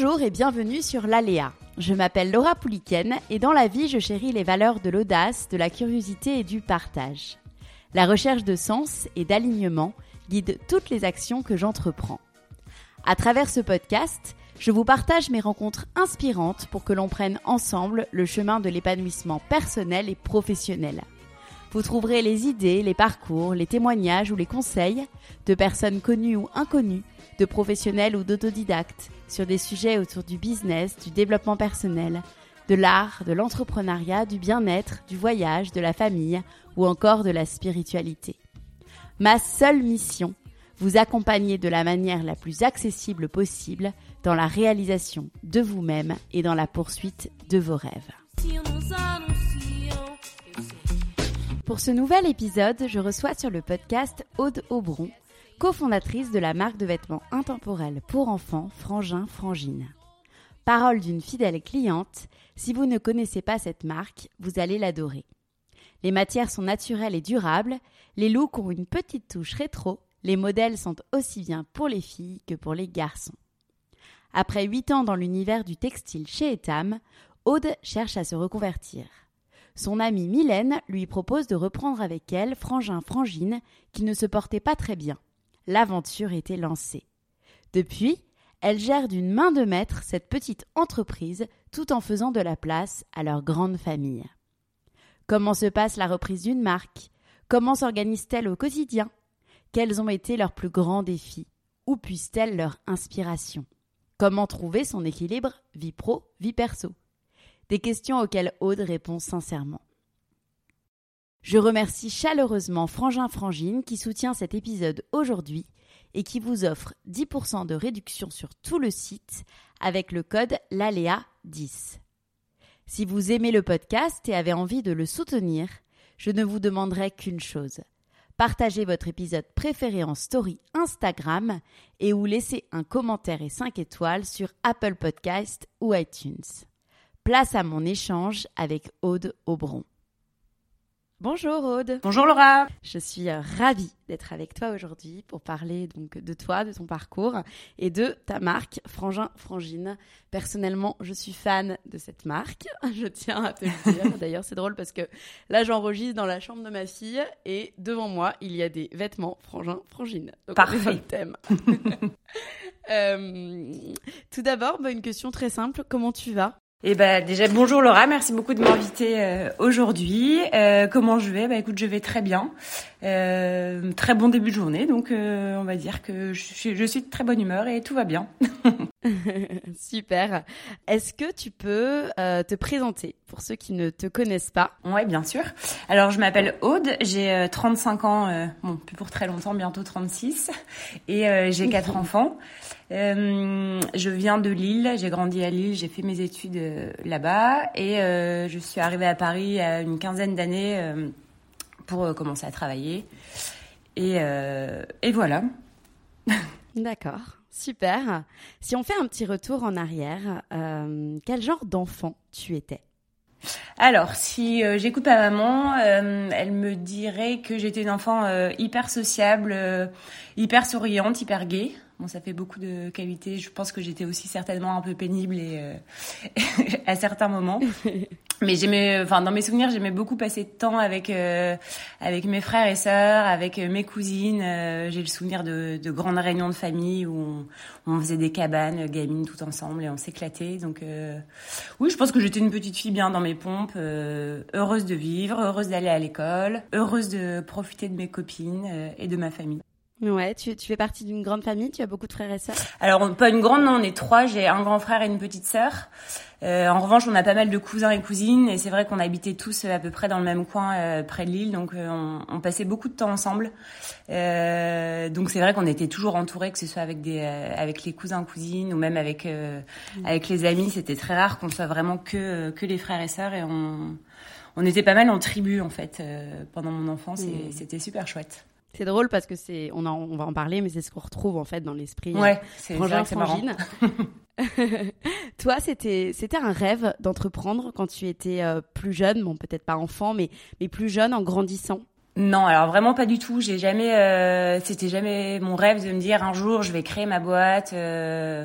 Bonjour et bienvenue sur l'Aléa. Je m'appelle Laura Pouliken et dans la vie, je chéris les valeurs de l'audace, de la curiosité et du partage. La recherche de sens et d'alignement guide toutes les actions que j'entreprends. À travers ce podcast, je vous partage mes rencontres inspirantes pour que l'on prenne ensemble le chemin de l'épanouissement personnel et professionnel. Vous trouverez les idées, les parcours, les témoignages ou les conseils de personnes connues ou inconnues, de professionnels ou d'autodidactes sur des sujets autour du business, du développement personnel, de l'art, de l'entrepreneuriat, du bien-être, du voyage, de la famille ou encore de la spiritualité. Ma seule mission, vous accompagner de la manière la plus accessible possible dans la réalisation de vous-même et dans la poursuite de vos rêves. Pour ce nouvel épisode, je reçois sur le podcast Aude Aubron, cofondatrice de la marque de vêtements intemporels pour enfants Frangin Frangine. Parole d'une fidèle cliente, si vous ne connaissez pas cette marque, vous allez l'adorer. Les matières sont naturelles et durables, les looks ont une petite touche rétro, les modèles sont aussi bien pour les filles que pour les garçons. Après huit ans dans l'univers du textile chez Etam, Aude cherche à se reconvertir. Son amie Mylène lui propose de reprendre avec elle Frangin Frangine, qui ne se portait pas très bien l'aventure était lancée. Depuis, elle gère d'une main de maître cette petite entreprise tout en faisant de la place à leur grande famille. Comment se passe la reprise d'une marque? Comment s'organise-t-elle au quotidien? Quels ont été leurs plus grands défis? Où puisse-t-elle leur inspiration? Comment trouver son équilibre vie pro, vie perso? Des questions auxquelles Aude répond sincèrement. Je remercie chaleureusement Frangin Frangine qui soutient cet épisode aujourd'hui et qui vous offre 10% de réduction sur tout le site avec le code LALEA10. Si vous aimez le podcast et avez envie de le soutenir, je ne vous demanderai qu'une chose. Partagez votre épisode préféré en story Instagram et ou laissez un commentaire et 5 étoiles sur Apple Podcast ou iTunes. Place à mon échange avec Aude Aubron. Bonjour Aude. Bonjour Laura. Je suis euh, ravie d'être avec toi aujourd'hui pour parler donc de toi, de ton parcours et de ta marque Frangin Frangine. Personnellement, je suis fan de cette marque. Je tiens à te le dire. D'ailleurs, c'est drôle parce que là, j'enregistre dans la chambre de ma fille et devant moi, il y a des vêtements Frangin Frangine. Donc, Parfait. le thème. euh, tout d'abord, bah, une question très simple. Comment tu vas? Eh ben déjà bonjour Laura, merci beaucoup de m'inviter euh, aujourd'hui. Euh, comment je vais? Bah écoute, je vais très bien. Euh, très bon début de journée, donc on va dire que je suis, je suis de très bonne humeur et tout va bien. Super. Est-ce que tu peux te présenter pour ceux qui ne te connaissent pas? Ouais, bien sûr. Alors je m'appelle Aude, j'ai 35 ans, bon plus pour très longtemps, bientôt 36, et j'ai quatre enfants. Euh, je viens de Lille, j'ai grandi à Lille, j'ai fait mes études euh, là-bas et euh, je suis arrivée à Paris il y a une quinzaine d'années pour commencer à travailler. Et, et voilà. D'accord, super. Si on fait un petit retour en arrière, quel genre d'enfant tu étais? Alors, si j'écoute ma maman, elle me dirait que j'étais une enfant hyper sociable, hyper souriante, hyper gaie. Bon, ça fait beaucoup de qualités. Je pense que j'étais aussi certainement un peu pénible et euh, à certains moments. Mais j'aimais, enfin, dans mes souvenirs, j'aimais beaucoup passer de temps avec euh, avec mes frères et sœurs, avec euh, mes cousines. J'ai le souvenir de, de, grandes réunions de famille où on, on, faisait des cabanes, gamines tout ensemble et on s'éclatait. Donc, oui, je pense que j'étais une petite fille bien dans mes pompes, heureuse de vivre, heureuse d'aller à l'école, heureuse de profiter de mes copines et de ma famille. Ouais, tu, tu fais partie d'une grande famille, tu as beaucoup de frères et sœurs? Alors, pas une grande, non, on est trois, j'ai un grand frère et une petite sœur. Euh, en revanche, on a pas mal de cousins et cousines, et c'est vrai qu'on habitait tous à peu près dans le même coin, euh, près de l'île, donc euh, on, on, passait beaucoup de temps ensemble. Euh, donc c'est vrai qu'on était toujours entourés, que ce soit avec des, avec les cousins cousines ou même avec mmh. avec les amis. C'était très rare qu'on soit vraiment que que les frères et sœurs, et on on était pas mal en tribu en fait pendant mon enfance, et mmh. c'était super chouette. C'est drôle parce que c'est, on, on va en parler, mais c'est ce qu'on retrouve en fait dans l'esprit. Ouais, euh, c'est frangin, frangine. Toi, c'était, c'était un rêve d'entreprendre quand tu étais euh, plus jeune, bon peut-être pas enfant, mais mais plus jeune en grandissant? Non, alors vraiment pas du tout. J'ai jamais, euh, c'était jamais mon rêve de me dire un jour je vais créer ma boîte. Euh,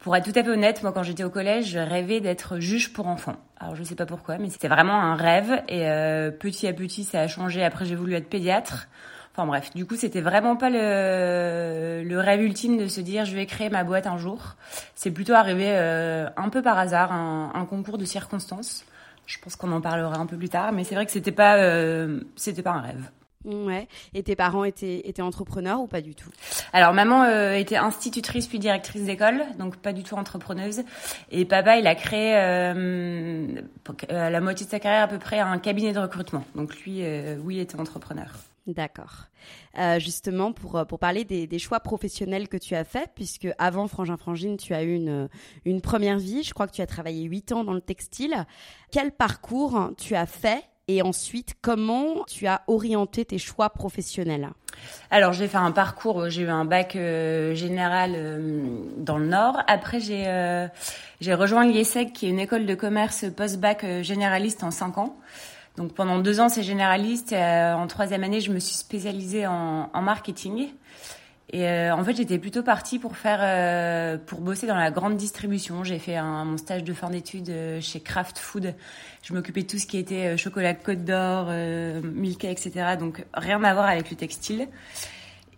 pour être tout à fait honnête, moi quand j'étais au collège, je rêvais d'être juge pour enfants. Alors je sais pas pourquoi, mais c'était vraiment un rêve. Et euh, petit à petit, ça a changé. Après, j'ai voulu être pédiatre. Enfin bref, du coup, c'était vraiment pas le, le rêve ultime de se dire je vais créer ma boîte un jour. C'est plutôt arrivé euh, un peu par hasard, un, un, concours de circonstances. Je pense qu'on en parlera un peu plus tard, mais c'est vrai que c'était pas euh, c'était pas un rêve. Ouais. Et tes parents étaient, étaient entrepreneurs ou pas du tout? Alors maman euh, était institutrice puis directrice d'école, donc pas du tout entrepreneuse. Et papa, il a créé euh, à la moitié de sa carrière à peu près un cabinet de recrutement. Donc lui, euh, oui, était entrepreneur. D'accord. Euh, justement, pour, pour parler des, choix professionnels que tu as faits, puisque avant Frangin Frangine, tu as eu une, une première vie. Je crois que tu as travaillé huit ans dans le textile. Quel parcours tu as fait et ensuite, comment tu as orienté tes choix professionnels? Alors, j'ai fait un parcours, j'ai eu un bac euh, général euh, dans le Nord. Après, j'ai euh, j'ai rejoint l'IESEC, qui est une école de commerce post-bac généraliste en cinq ans. Donc pendant deux ans, c'est généraliste. en troisième année, je me suis spécialisée en, en marketing. Et euh, en fait, j'étais plutôt partie pour faire, euh, pour bosser dans la grande distribution. J'ai fait un, mon stage de fin d'études euh, chez Kraft Food. Je m'occupais de tout ce qui était chocolat Côte d'Or, Milka, etc. Donc rien à voir avec le textile.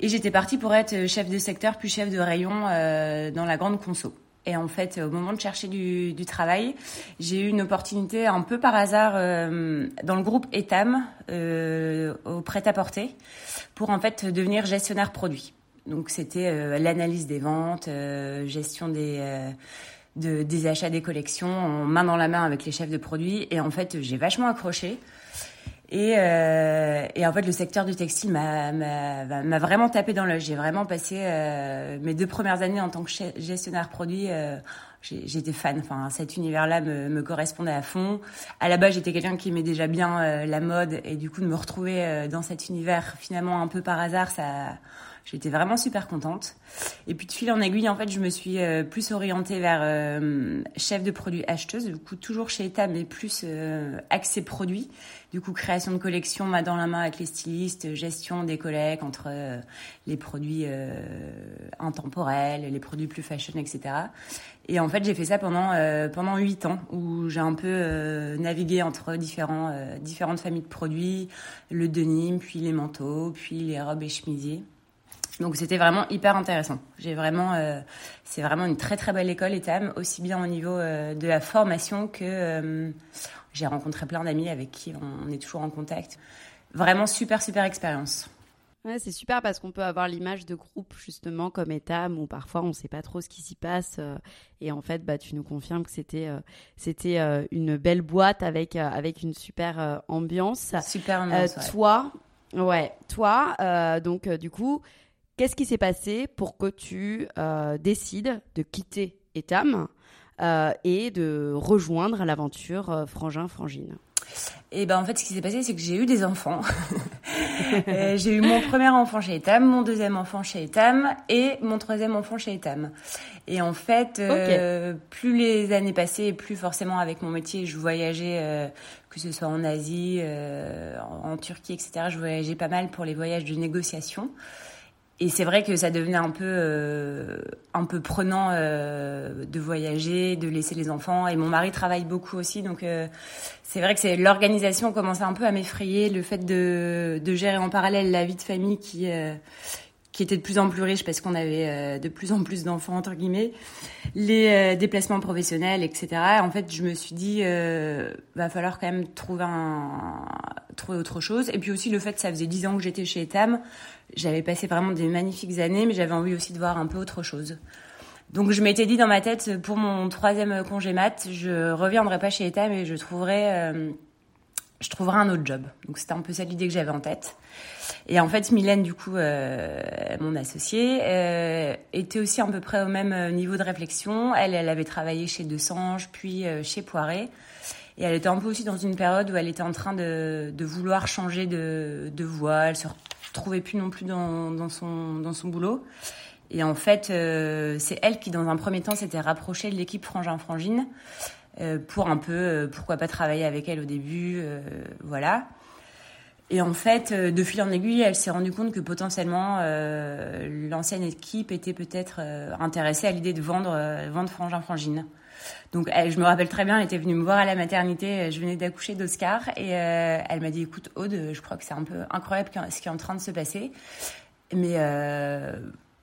Et j'étais partie pour être chef de secteur puis chef de rayon dans la grande conso. Et en fait, au moment de chercher du, travail, j'ai eu une opportunité un peu par hasard dans le groupe Etam au prêt-à-porter pour en fait devenir gestionnaire produit. Donc c'était euh, l'analyse des ventes, euh, gestion des euh, de, des achats des collections, main dans la main avec les chefs de produits. Et en fait, j'ai vachement accroché. Et, euh, et, en fait, le secteur du textile m'a, vraiment tapé dans l'œil. J'ai vraiment passé euh, mes deux premières années en tant que gestionnaire produit. Euh, j'étais fan. Enfin, cet univers-là me, me, correspondait à fond. À la base, j'étais quelqu'un qui aimait déjà bien la mode et du coup de me retrouver dans cet univers finalement un peu par hasard, ça J'étais vraiment super contente. Et puis de fil en aiguille, en fait, je me suis euh, plus orientée vers euh, chef de produit acheteuse, du coup toujours chez Etat, mais plus euh, accès produit. Du coup, création de collection main dans la main avec les stylistes, gestion des collègues entre les produits intemporels, les produits plus fashion, etc. Et en fait, j'ai fait ça pendant pendant huit ans, où j'ai un peu navigué entre différents différentes familles de produits, le denim, puis les manteaux, puis les robes et chemisiers. Donc c'était vraiment hyper intéressant. J'ai vraiment, euh, c'est vraiment une très très belle école ETAM, aussi bien au niveau euh, de la formation que euh, j'ai rencontré plein d'amis avec qui on, est toujours en contact. Vraiment super super expérience. Ouais, c'est super parce qu'on peut avoir l'image de groupe justement comme Etam où parfois on ne sait pas trop ce qui s'y passe et en fait bah tu nous confirmes que c'était c'était une belle boîte avec avec une super ambiance. Super ambiance. Toi, ouais, toi donc du coup Qu'est-ce qui s'est passé pour que tu euh, décides de quitter Etam euh, et de rejoindre l'aventure euh, Frangin-Frangine et eh ben en fait, ce qui s'est passé, c'est que j'ai eu des enfants. j'ai eu mon premier enfant chez Etam, mon deuxième enfant chez Etam et mon troisième enfant chez Etam. Et en fait, plus les années passaient, plus forcément avec mon métier, je voyageais, que ce soit en Asie, en, en, Turquie, etc. Je voyageais pas mal pour les voyages de négociation et c'est vrai que ça devenait un peu euh, un peu prenant euh, de voyager, de laisser les enfants. Et mon mari travaille beaucoup aussi, donc euh, c'est vrai que c'est l'organisation commençait un peu à m'effrayer, le fait de, de gérer en parallèle la vie de famille qui qui était de plus en plus riche parce qu'on avait de plus en plus d'enfants entre guillemets, les déplacements professionnels, etc. En fait, je me suis dit, va falloir quand même trouver trouver autre chose. Et puis aussi le fait que ça faisait dix ans que j'étais chez Etam, j'avais passé vraiment des magnifiques années, mais j'avais envie aussi de voir un peu autre chose. Donc je m'étais dit dans ma tête, pour mon troisième congé mat, je reviendrai pas chez Etam et je trouverai, euh, je trouverai un autre job. Donc c'était un peu ça l'idée que j'avais en tête. Et en fait, Mylène, du coup, euh, mon associée, euh, était aussi à peu près au même niveau de réflexion. Elle, elle avait travaillé chez Desange, puis chez Poiré. Et elle était un peu aussi dans une période où elle était en train de, vouloir changer de, de voie. Elle retrouvait plus non plus dans, son, boulot. Et en fait, euh, c'est elle qui, dans un premier temps, s'était rapprochée de l'équipe Frangin-Frangine euh, pour un peu, euh, pourquoi pas travailler avec elle au début, voilà. Et en fait, de fil en aiguille, elle s'est rendue compte que potentiellement l'ancienne équipe était peut-être intéressée à l'idée de vendre, vendre Frangin Frangine. Donc, je me rappelle très bien, elle était venue me voir à la maternité. Je venais d'accoucher d'Oscar et euh, elle m'a dit "Écoute, Aude, je crois que c'est un peu incroyable ce qui est en train de se passer, mais euh,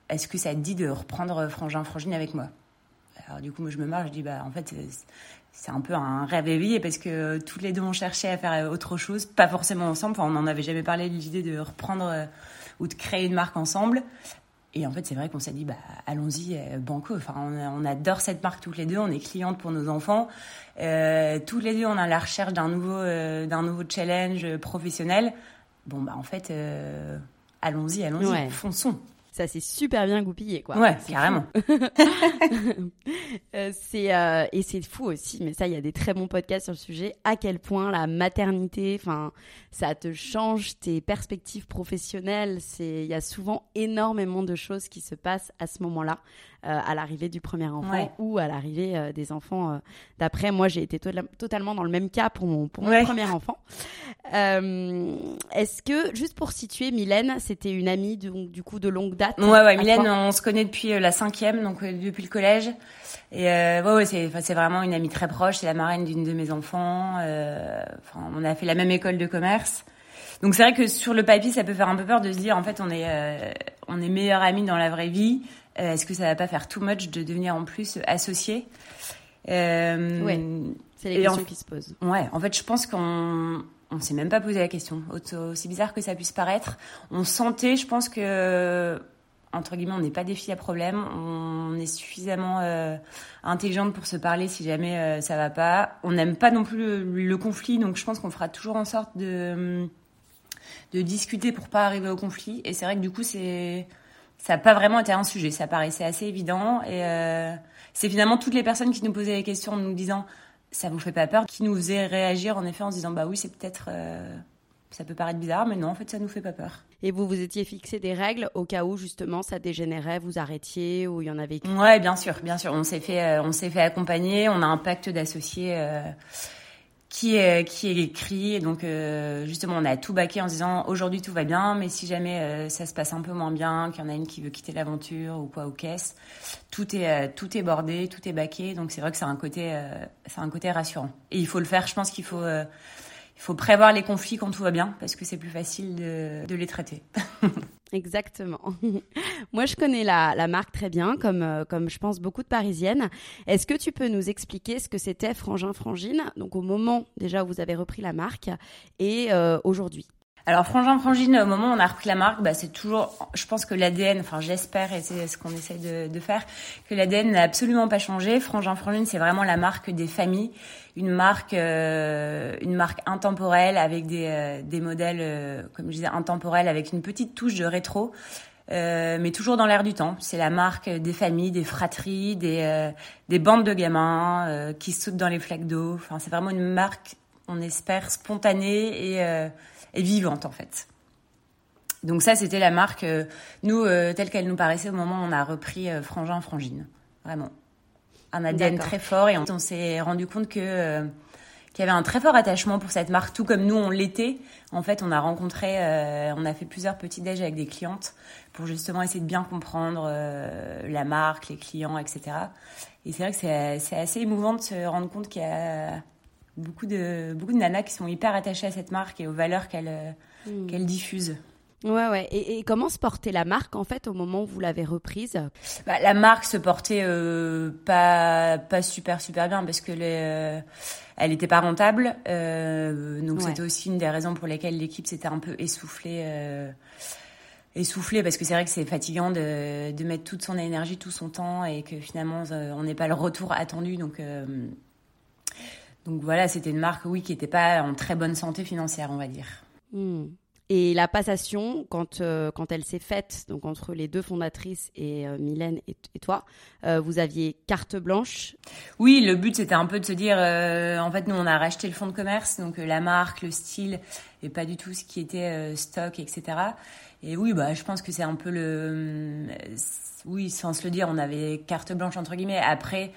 est-ce que ça te dit de reprendre Frangin Frangine avec moi? Alors du coup, moi, je me marre, je dis bah en fait, c'est un peu un rêve éveillé parce que toutes les deux on cherchait à faire autre chose, pas forcément ensemble. Enfin, on n'en avait jamais parlé l'idée de reprendre euh, ou de créer une marque ensemble. Et en fait, c'est vrai qu'on s'est dit, bah, allons-y, euh, banco. Enfin, on, on, adore cette marque toutes les deux. On est clientes pour nos enfants. Euh, toutes les deux, on a la recherche d'un nouveau, euh, d'un nouveau challenge professionnel. Bon, bah, en fait, euh, allons-y, allons-y, ouais. fonçons. Ça s'est super bien goupillé, quoi. Ouais, carrément. euh, c'est euh, et c'est fou aussi, mais ça, il y a des très bons podcasts sur le sujet. À quel point la maternité, enfin, ça te change tes perspectives professionnelles. C'est, il y a souvent énormément de choses qui se passent à ce moment-là, à l'arrivée du premier enfant ouais. ou à l'arrivée euh, des enfants d'après. Moi, j'ai été to totalement dans le même cas pour mon pour mon ouais. premier enfant. Euh, est-ce que juste pour situer, Mylène, c'était une amie du, du coup de longue date? Ouais, ouais. Mylène, on se connaît depuis la cinquième, donc depuis le collège. Et euh, ouais, ouais c'est, c'est vraiment une amie très proche. C'est la marraine d'une de mes enfants. Euh, enfin, on a fait la même école de commerce. Donc c'est vrai que sur le papier, ça peut faire un peu peur de se dire en fait on est euh, on est meilleurs amis dans la vraie vie. Euh, est-ce que ça va pas faire too much de devenir en plus associé euh, Ouais. C'est les questions en, qui se posent. Ouais. En fait, je pense qu'on on s'est même pas posé la question. Aussi bizarre que ça puisse paraître, on sentait, je pense que entre guillemets, on n'est pas des filles à problème. On est suffisamment euh, intelligente pour se parler si jamais euh, ça va pas. On n'aime pas non plus le, le, conflit, donc je pense qu'on fera toujours en sorte de de discuter pour pas arriver au conflit. Et c'est vrai que du coup, c'est ça n'a pas vraiment été un sujet. Ça paraissait assez évident. Et euh, c'est finalement toutes les personnes qui nous posaient les questions en nous disant ça vous fait pas peur, qui nous faisaient réagir en effet en se disant bah oui, c'est peut-être euh, ça peut paraître bizarre, mais non, en fait, ça nous fait pas peur. Et vous vous étiez fixé des règles au cas où justement ça dégénérait, vous arrêtiez ou il y en avait. Ouais, bien sûr, bien sûr. On s'est fait, euh, on s'est fait accompagner. On a un pacte d'associés euh, qui est qui est écrit. Et donc euh, justement, on a tout baqué en disant aujourd'hui tout va bien, mais si jamais euh, ça se passe un peu moins bien, qu'il y en a une qui veut quitter l'aventure ou quoi aux caisses, tout est euh, tout est bordé, tout est baqué. Donc c'est vrai que c'est un côté c'est un côté rassurant. Et il faut le faire. Je pense qu'il faut il faut prévoir les conflits quand tout va bien parce que c'est plus facile de, de les traiter. Exactement. Moi, je connais la, marque très bien, comme, euh, comme je pense beaucoup de Parisiennes. Est-ce que tu peux nous expliquer ce que c'était Frangin Frangine, donc au moment déjà où vous avez repris la marque, et euh, aujourd'hui? Alors Frangin Frangine, au moment où on a repris la marque, bah, c'est toujours, je pense que l'ADN, enfin j'espère et c'est ce qu'on essaye de, de, faire, que l'ADN n'a absolument pas changé. Frangin Frangine, c'est vraiment la marque des familles, une marque, euh, une marque intemporelle avec des, euh, modèles, euh, comme je disais, intemporels avec une petite touche de rétro. Mais toujours dans l'air du temps. C'est la marque des familles, des fratries, des, des bandes de gamins qui sautent dans les flaques d'eau. Enfin, c'est vraiment une marque, on espère, spontanée et et vivante en fait. Donc ça, c'était la marque, nous, telle qu'elle nous paraissait au moment où on a repris Frangin Frangine. Vraiment. Un ADN très fort et on, on s'est rendu compte que qu'il y avait un très fort attachement pour cette marque, tout comme nous on l'était. En fait, on a rencontré, on a fait plusieurs petits déj avec des clientes pour justement essayer de bien comprendre la marque, les clients, etc. Et c'est vrai que c'est assez émouvant de se rendre compte qu'il y a beaucoup de, beaucoup de nanas qui sont hyper attachées à cette marque et aux valeurs qu'elle mmh. qu'elle diffuse. Ouais, ouais. Et, comment se portait la marque en fait au moment où vous l'avez reprise? Bah, La marque se portait euh, pas pas super super bien parce que les, euh, elle n'était pas rentable. Euh, donc c'était aussi une des raisons pour lesquelles l'équipe s'était un peu essoufflée. essoufflée parce que c'est vrai que c'est fatigant de, de mettre toute son énergie, tout son temps et que finalement on n'est pas le retour attendu. Donc donc voilà, c'était une marque oui qui n'était pas en très bonne santé financière, on va dire. Hmm. Et la passation, quand, euh, quand elle s'est faite, donc entre les deux fondatrices et euh, Mylène et, toi, euh, vous aviez carte blanche Oui, le but c'était un peu de se dire, en fait, nous on a racheté le fonds de commerce, donc la marque, le style, et pas du tout ce qui était stock, etc. Et oui, bah, je pense que c'est un peu le. Oui, sans se le dire, on avait carte blanche entre guillemets. Après,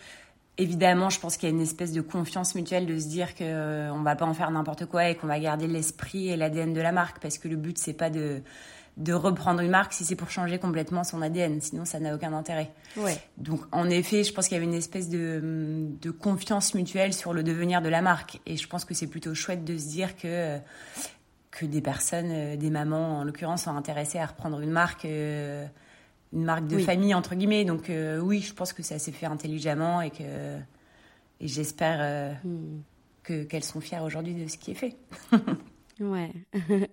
évidemment, je pense qu'il y a une espèce de confiance mutuelle de se dire que euh, on va pas en faire n'importe quoi et qu'on va garder l'esprit et l'ADN de la marque parce que le but c'est pas de de reprendre une marque si c'est pour changer complètement son ADN, sinon ça n'a aucun intérêt. Ouais. Donc en effet, je pense qu'il y avait une espèce de, de confiance mutuelle sur le devenir de la marque et je pense que c'est plutôt chouette de se dire que que des personnes, euh, des mamans en l'occurrence, sont intéressées à reprendre une marque. Euh, une marque de famille entre guillemets. Donc euh, oui, je pense que ça s'est fait intelligemment et que et j'espère euh, hmm. que qu'elles sont fières aujourd'hui de ce qui est fait. Ouais.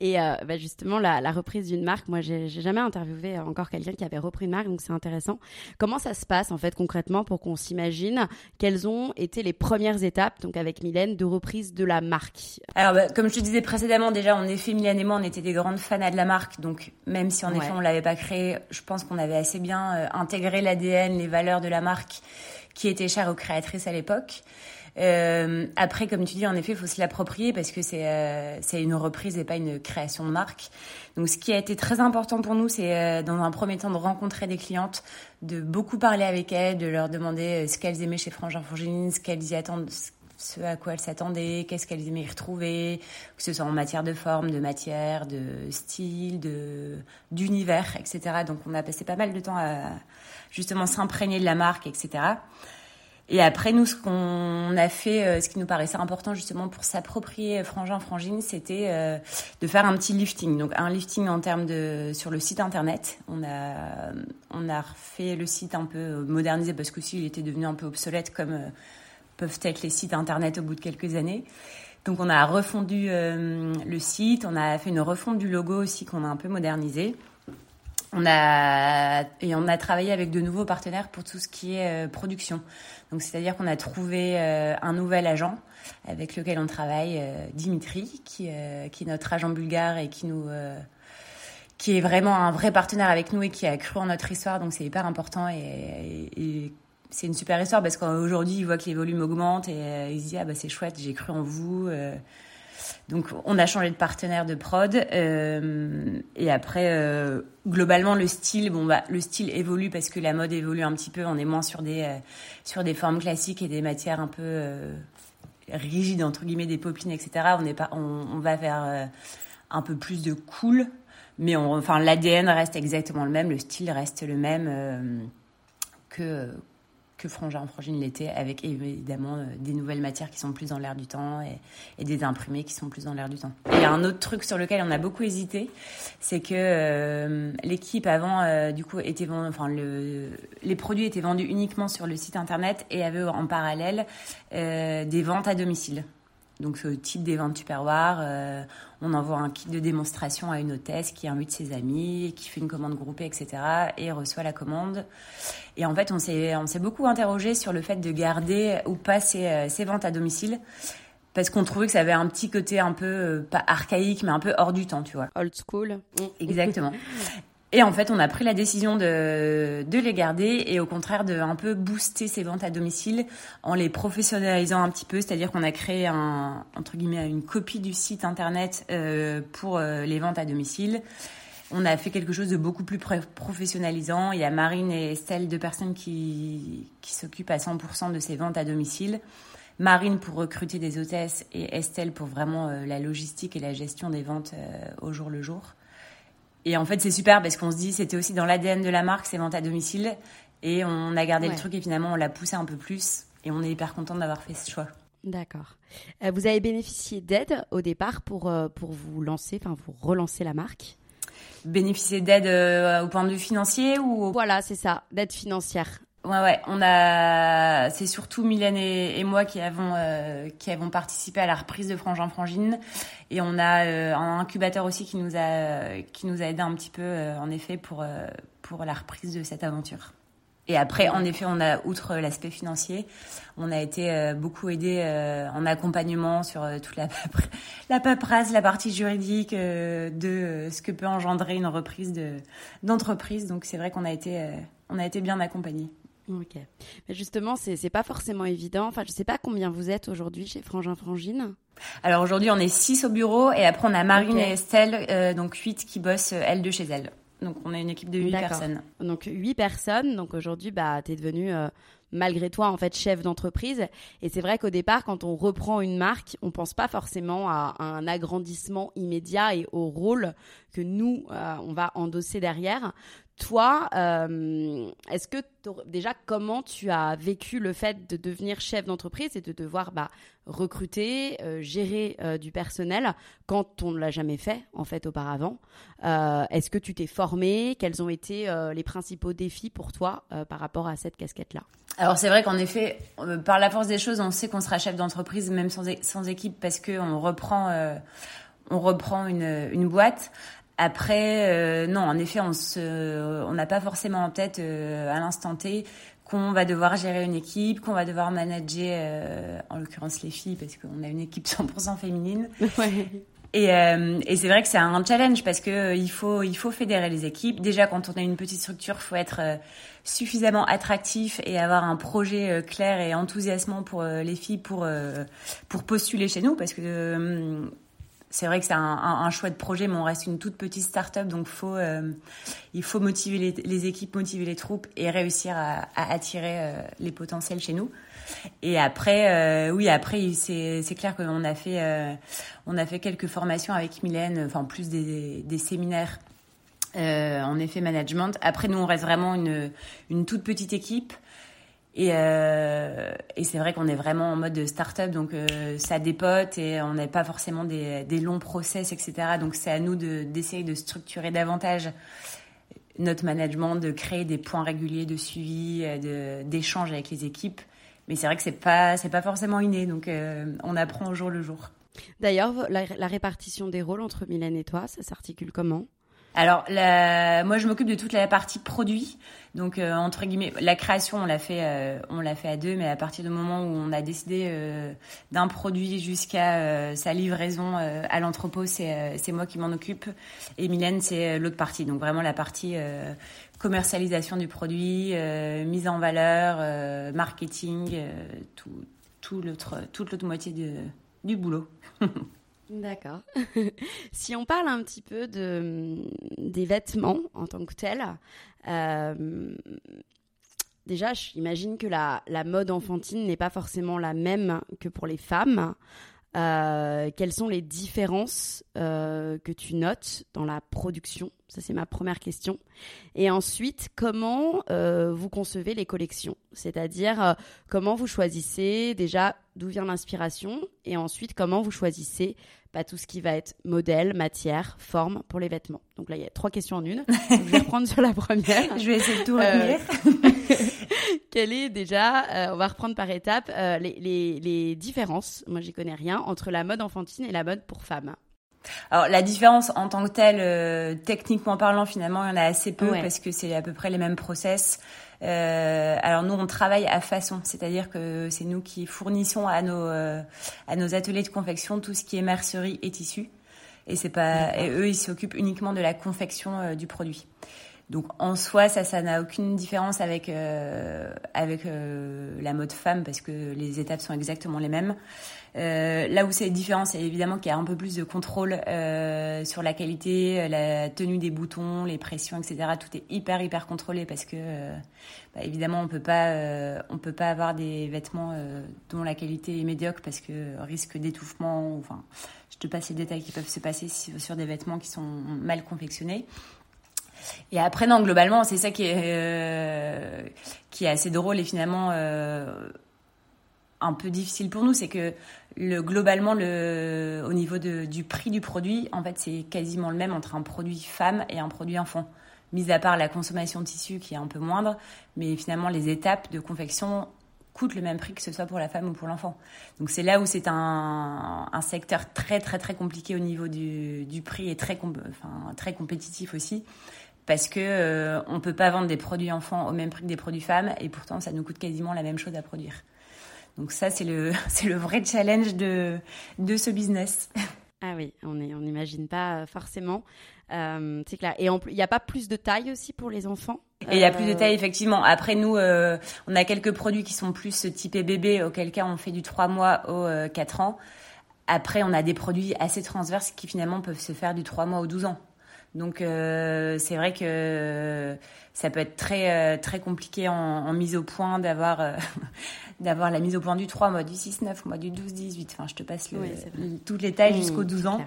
et euh, bah justement, la, la reprise d'une marque, moi, j'ai jamais interviewé encore quelqu'un qui avait repris une marque, donc c'est intéressant. Comment ça se passe en fait concrètement pour qu'on s'imagine quelles ont été les premières étapes, donc avec Mylène, de reprise de la marque? Alors, bah, comme je te disais précédemment, déjà, en effet, Mylène et moi, on était des grandes fans de la marque, donc même si en effet on l'avait pas créée, je pense qu'on avait assez bien euh, intégré l'ADN, les valeurs de la marque qui étaient chères aux créatrices à l'époque. Euh, après, comme tu dis, en effet, il faut se l'approprier parce que c'est euh, une reprise et pas une création de marque. Donc, ce qui a été très important pour nous, c'est euh, dans un premier temps de rencontrer des clientes, de beaucoup parler avec elles, de leur demander euh, ce qu'elles aimaient chez Frangin Frangine, ce qu'elles y attendent, ce à quoi elles s'attendaient, qu'est-ce qu'elles aimaient y retrouver, que ce soit en matière de forme, de matière, de style, de d'univers, etc. Donc, on a passé pas mal de temps à justement s'imprégner de la marque, etc. Et après, nous, ce qu'on a fait, euh, ce qui nous paraissait important justement pour s'approprier Frangin Frangine, c'était euh, de faire un petit lifting. Donc un lifting en termes de sur le site internet. On a on a refait le site un peu modernisé parce qu'aussi il était devenu un peu obsolète comme euh, peuvent être les sites internet au bout de quelques années. Donc on a refondu le site, on a fait une refonte du logo aussi qu'on a un peu modernisé. On a et on a travaillé avec de nouveaux partenaires pour tout ce qui est production. Donc c'est-à-dire qu'on a trouvé euh, un nouvel agent avec lequel on travaille, euh, Dimitri, qui, euh, qui est notre agent bulgare et qui nous qui est vraiment un vrai partenaire avec nous et qui a cru en notre histoire. Donc c'est hyper important et, et, c'est une super histoire parce qu'aujourd'hui il voit que les volumes augmentent et il se dit ah bah c'est chouette, j'ai cru en vous. Donc on a changé de partenaire de prod euh, et après euh, globalement le style bon bah le style évolue parce que la mode évolue un petit peu. On est moins sur des euh, sur des formes classiques et des matières un peu rigides entre guillemets des popines etc on pas on, va vers un peu plus de cool mais enfin l'ADN reste exactement le même le style reste le même que que Frangin Frangine l'était, avec évidemment euh, des nouvelles matières qui sont plus dans l'air du temps et, des imprimés qui sont plus dans l'air du temps. Et un autre truc sur lequel on a beaucoup hésité, c'est que euh, l'équipe avant, euh, du coup, était vendue, enfin, le, les produits étaient vendus uniquement sur le site internet et avait en parallèle des ventes à domicile. Donc ce type des ventes tupperware, euh, on envoie un kit de démonstration à une hôtesse qui invite ses amis, qui fait une commande groupée, etc. et reçoit la commande. Et en fait, on s'est on s'est beaucoup interrogé sur le fait de garder ou pas ces, euh, ces ventes à domicile parce qu'on trouvait que ça avait un petit côté un peu euh, pas archaïque mais un peu hors du temps, tu vois. Old school. Exactement. Et en fait, on a pris la décision de, les garder et au contraire de un peu booster ces ventes à domicile en les professionnalisant un petit peu. C'est-à-dire qu'on a créé entre guillemets une copie du site internet euh, pour euh, les ventes à domicile. On a fait quelque chose de beaucoup plus professionnalisant. Il y a Marine et Estelle, deux personnes qui, qui s'occupent à 100% de ces ventes à domicile. Marine pour recruter des hôtesses et Estelle pour vraiment euh, la logistique et la gestion des ventes au jour le jour. Et en fait, c'est super parce qu'on se dit, c'était aussi dans l'ADN de la marque, ces ventes à domicile. Et on a gardé le truc et finalement, on l'a poussé un peu plus. Et on est hyper content d'avoir fait ce choix. D'accord. Euh, vous avez bénéficié d'aide au départ pour, euh, pour vous lancer, enfin, pour relancer la marque? Bénéficier d'aide au point de vue financier ou Voilà, c'est ça, d'aide financière. Ouais, ouais, on a, c'est surtout Mylène et, moi qui avons euh, qui avons participé à la reprise de Frangin Frangine, et on a euh, un incubateur aussi qui nous a qui nous a aidé un petit peu, euh, en effet, pour pour la reprise de cette aventure. Et après, en effet, on a outre l'aspect financier, on a été beaucoup aidé en accompagnement sur toute la la paperasse, la partie juridique de ce que peut engendrer une reprise de d'entreprise. Donc c'est vrai qu'on a été on a été bien accompagnés. Ok. Mais justement, c'est n'est pas forcément évident. Enfin, je sais pas combien vous êtes aujourd'hui chez Frangin Frangine. Alors aujourd'hui, on est 6 au bureau et après on a Marine et Estelle, euh, donc 8 qui bossent euh, elles deux chez elles. Donc on a une équipe de 8 personnes. Donc 8 personnes. Donc aujourd'hui, bah, tu es devenue euh, malgré toi en fait chef d'entreprise. Et c'est vrai qu'au départ, quand on reprend une marque, on pense pas forcément à, un agrandissement immédiat et au rôle que nous on va endosser derrière. Toi, euh, est-ce que déjà comment tu as vécu le fait de devenir chef d'entreprise et de devoir bah, recruter, euh, gérer euh, du personnel quand on ne l'a jamais fait en fait auparavant? Est-ce que tu t'es formé? Quels ont été les principaux défis pour toi par rapport à cette casquette-là? Alors c'est vrai qu'en effet, par la force des choses, on sait qu'on sera chef d'entreprise même sans, équipe parce qu'on reprend on reprend une boîte. Après, euh, non, en effet, on se, on n'a pas forcément en tête euh, à l'instant T qu'on va devoir gérer une équipe, qu'on va devoir manager, euh, en l'occurrence les filles, parce qu'on a une équipe 100% féminine. Ouais. Et, et c'est vrai que c'est un challenge parce que il faut il faut fédérer les équipes. Déjà, quand on a une petite structure, il faut être suffisamment attractif et avoir un projet clair et enthousiasmant pour les filles pour pour postuler chez nous, parce que c'est vrai que c'est un, un, chouette projet, mais on reste une toute petite start-up, donc euh, il faut motiver les, équipes, motiver les troupes et réussir à, attirer euh, les potentiels chez nous. Et après, euh, oui, après, c'est, clair qu'on a fait, a fait quelques formations avec Mylène, enfin plus des, séminaires en effet management. Après, nous, on reste vraiment une toute petite équipe. Et, euh, et c'est vrai qu'on est vraiment en mode start-up, donc euh, ça dépote et on n'a pas forcément des, des, longs process, etc. Donc c'est à nous d'essayer de, structurer davantage notre management, de créer des points réguliers de suivi, d'échange avec les équipes. Mais c'est vrai que c'est pas c'est pas forcément inné, donc euh, on apprend au jour le jour. D'ailleurs, la, la répartition des rôles entre Mylène et toi, ça s'articule comment? Alors, la, moi, je m'occupe de toute la partie produit. Donc, euh, entre guillemets, la création, on l'a fait, euh, on l'a fait à deux, mais à partir du moment où on a décidé euh, d'un produit jusqu'à sa livraison à l'entrepôt, c'est moi qui m'en occupe. Et Mylène, c'est l'autre partie. Donc, vraiment la partie commercialisation du produit, mise en valeur, marketing, tout, l'autre, toute l'autre moitié du boulot. D'accord. si on parle un petit peu de, des vêtements en tant que tels, euh, déjà, j'imagine que la, la, mode enfantine n'est pas forcément la même que pour les femmes. Euh, quelles sont les différences euh, que tu notes dans la production Ça, c'est ma première question. Et ensuite, comment euh, vous concevez les collections? C'est-à-dire, comment vous choisissez déjà d'où vient l'inspiration? Et ensuite, comment vous choisissez pas bah, tout ce qui va être modèle, matière, forme pour les vêtements? Donc là, il y a trois questions en une. je vais reprendre sur la première. je vais essayer de tout retenir. quelle est déjà, euh, on va reprendre par étapes, euh, les, les, les, différences, moi j'y connais rien, entre la mode enfantine et la mode pour femmes alors la différence en tant que telle, euh, techniquement parlant, finalement, il y en a assez peu parce que c'est à peu près les mêmes process. Euh, alors nous, on travaille à façon, c'est-à-dire que c'est nous qui fournissons à nos à nos ateliers de confection tout ce qui est mercerie et tissu. Et c'est pas et eux, ils s'occupent uniquement de la confection du produit. Donc en soi, ça, ça n'a aucune différence avec euh, avec euh, la mode femme parce que les étapes sont exactement les mêmes. Euh, là où c'est différent, c'est évidemment qu'il y a un peu plus de contrôle euh, sur la qualité, la tenue des boutons, les pressions, etc. Tout est hyper hyper contrôlé parce que euh, bah, évidemment on peut pas euh, on peut pas avoir des vêtements dont la qualité est médiocre parce que risque d'étouffement. Enfin, je te passe les détails qui peuvent se passer sur des vêtements qui sont mal confectionnés. Et après, non, globalement, c'est ça qui est, euh, qui est assez drôle et finalement euh, un peu difficile pour nous, c'est que le, globalement, le, au niveau du prix du produit, en fait, c'est quasiment le même entre un produit femme et un produit enfant. Mis à part la consommation de tissu qui est un peu moindre, mais finalement, les étapes de confection coûtent le même prix que ce soit pour la femme ou pour l'enfant. Donc c'est là où c'est un, secteur très très très compliqué au niveau du, prix et très compétitif aussi parce que euh, on peut pas vendre des produits enfants au même prix que des produits femmes et pourtant ça nous coûte quasiment la même chose à produire. Donc ça, c'est le, c'est le vrai challenge de, de ce business. Ah oui, on n'imagine pas euh, forcément. Euh, c'est clair. Et il n'y a pas plus de taille aussi pour les enfants? Et il y a plus de taille, effectivement. Après, nous, euh, on a quelques produits qui sont plus typés bébé, auquel cas on fait du 3 mois au 4 ans. Après, on a des produits assez transverses qui finalement peuvent se faire du 3 mois au 12 ans. Donc c'est vrai que ça peut être très très compliqué en, en mise au point d'avoir d'avoir la mise au point du 3, moi du 6, 9, moi du 12, 18. Enfin, je te passe le, toutes les tailles mmh, jusqu'aux 12 ans.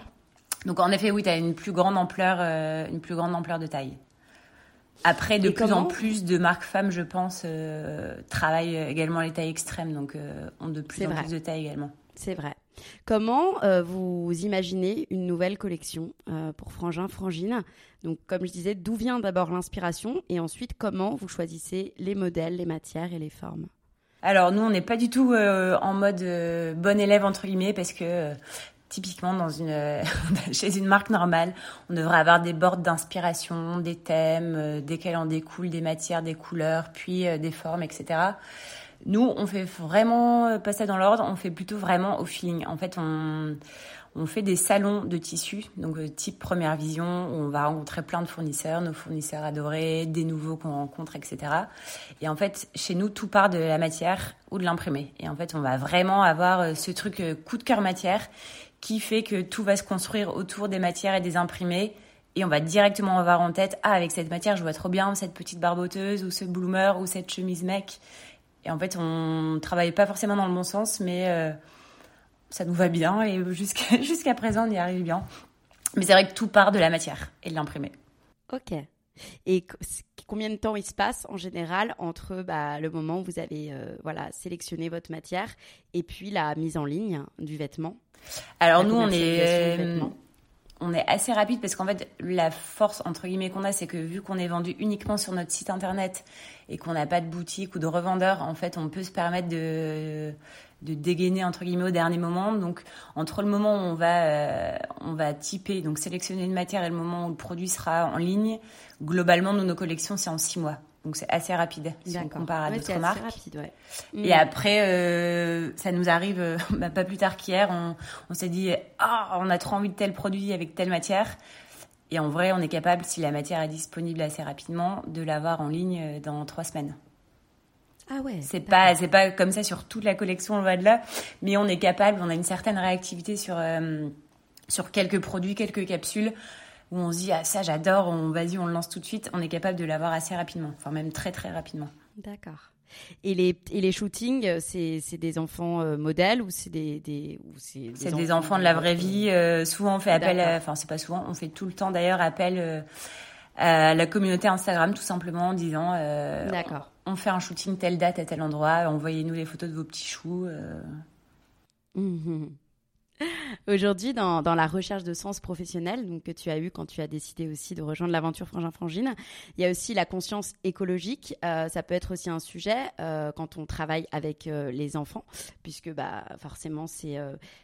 Donc en effet, oui, tu as une plus grande ampleur, euh, une plus grande ampleur de taille. Après, de plus en plus de marques femmes, je pense, euh, travaillent également les tailles extrêmes, donc euh, ont de plus en plus de tailles également. C'est vrai. Comment vous imaginez une nouvelle collection pour Frangin, Frangine? Donc, comme je disais, d'où vient d'abord l'inspiration? Et ensuite comment vous choisissez les modèles, les matières et les formes? Alors nous, on n'est pas du tout euh, en mode euh, bon élève entre guillemets parce que euh, typiquement dans une chez une marque normale, on devrait avoir des bords d'inspiration, des thèmes, desquels en découlent des matières, des couleurs, puis des formes, etc. Nous, on fait vraiment pas ça dans l'ordre, on fait plutôt vraiment au feeling. En fait, on fait des salons de tissus, donc euh, type première vision, où on va rencontrer plein de fournisseurs, nos fournisseurs adorés, des nouveaux qu'on rencontre, etc. Et en fait, chez nous, tout part de la matière ou de l'imprimé. Et en fait, on va vraiment avoir euh, ce truc euh, coup de cœur matière qui fait que tout va se construire autour des matières et des imprimés. Et on va directement avoir en tête, ah, avec cette matière, je vois trop bien cette petite barboteuse ou ce bloomer ou cette chemise mec. Et en fait, on travaille pas forcément dans le bon sens, mais ça nous va bien et jusqu'à jusqu'à présent on y arrive bien. Mais c'est vrai que tout part de la matière et de l'imprimer. Ok. Et combien de temps il se passe en général entre bah, le moment où vous avez euh, voilà, sélectionné votre matière et puis la mise en ligne du vêtement? Alors nous, on est, euh, on est assez rapide parce qu'en fait, la force entre guillemets qu'on a, c'est que vu qu'on est vendu uniquement sur notre site internet et qu'on n'a pas de boutique ou de revendeur, en fait, on peut se permettre de de dégainer entre guillemets au dernier moment. Donc entre le moment où on va euh, on va typer, donc sélectionner une matière et le moment où le produit sera en ligne, globalement nous nos collections c'est en six mois. Donc c'est assez rapide si on compare à d'autres marques. Rapide, ouais. Et mm. après, euh, ça nous arrive euh, bah, pas plus tard qu'hier, on, on s'est dit ah on a trop envie de tel produit avec telle matière. Et en vrai, on est capable, si la matière est disponible assez rapidement, de l'avoir en ligne dans trois semaines. Ah ouais. C'est pas, c'est pas comme ça sur toute la collection, on va de là, mais on est capable, on a une certaine réactivité sur, euh, sur quelques produits, quelques capsules où on se dit ah ça j'adore, on vas-y on le lance tout de suite, on est capable de l'avoir assez rapidement, enfin même très très rapidement. D'accord. Et les, et les shootings, euh, c'est des enfants euh, modèles ou c'est des, des c'est des, des, enfants de la vraie vie. souvent on fait appel, enfin c'est pas souvent, on fait tout le temps d'ailleurs appel à la communauté Instagram tout simplement en disant D'accord on fait un shooting telle date à tel endroit, envoyez-nous les photos de vos petits choux. Euh. Mhm. Aujourd'hui, dans, la recherche de sens professionnel donc, que tu as eu quand tu as décidé aussi de rejoindre l'aventure Frangin-Frangine, il y a aussi la conscience écologique. Euh, ça peut être aussi un sujet euh, quand on travaille avec euh, les enfants, puisque bah, forcément, c'est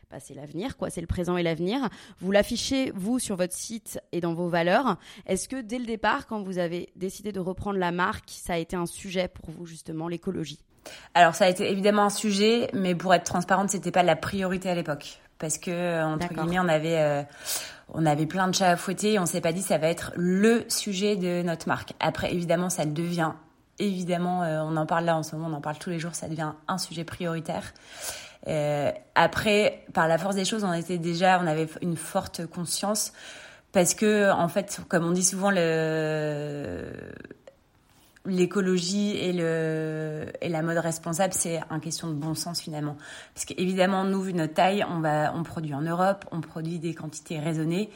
bah, l'avenir, quoi. c'est le présent et l'avenir. Vous l'affichez, vous, sur votre site et dans vos valeurs. Est-ce que dès le départ, quand vous avez décidé de reprendre la marque, ça a été un sujet pour vous, justement, l'écologie? Alors ça a été évidemment un sujet, mais pour être transparente, c'était pas la priorité à l'époque parce que euh, entre guillemets on avait euh, on avait plein de chats à fouetter et on s'est pas dit ça va être le sujet de notre marque. Après évidemment ça le devient évidemment euh, on en parle là en ce moment on en parle tous les jours ça devient un sujet prioritaire. après par la force des choses on était déjà on avait une forte conscience parce que en fait comme on dit souvent le l'écologie et et la mode responsable c'est une question de bon sens finalement parce qu'évidemment nous vu notre taille on va on produit en Europe on produit des quantités raisonnées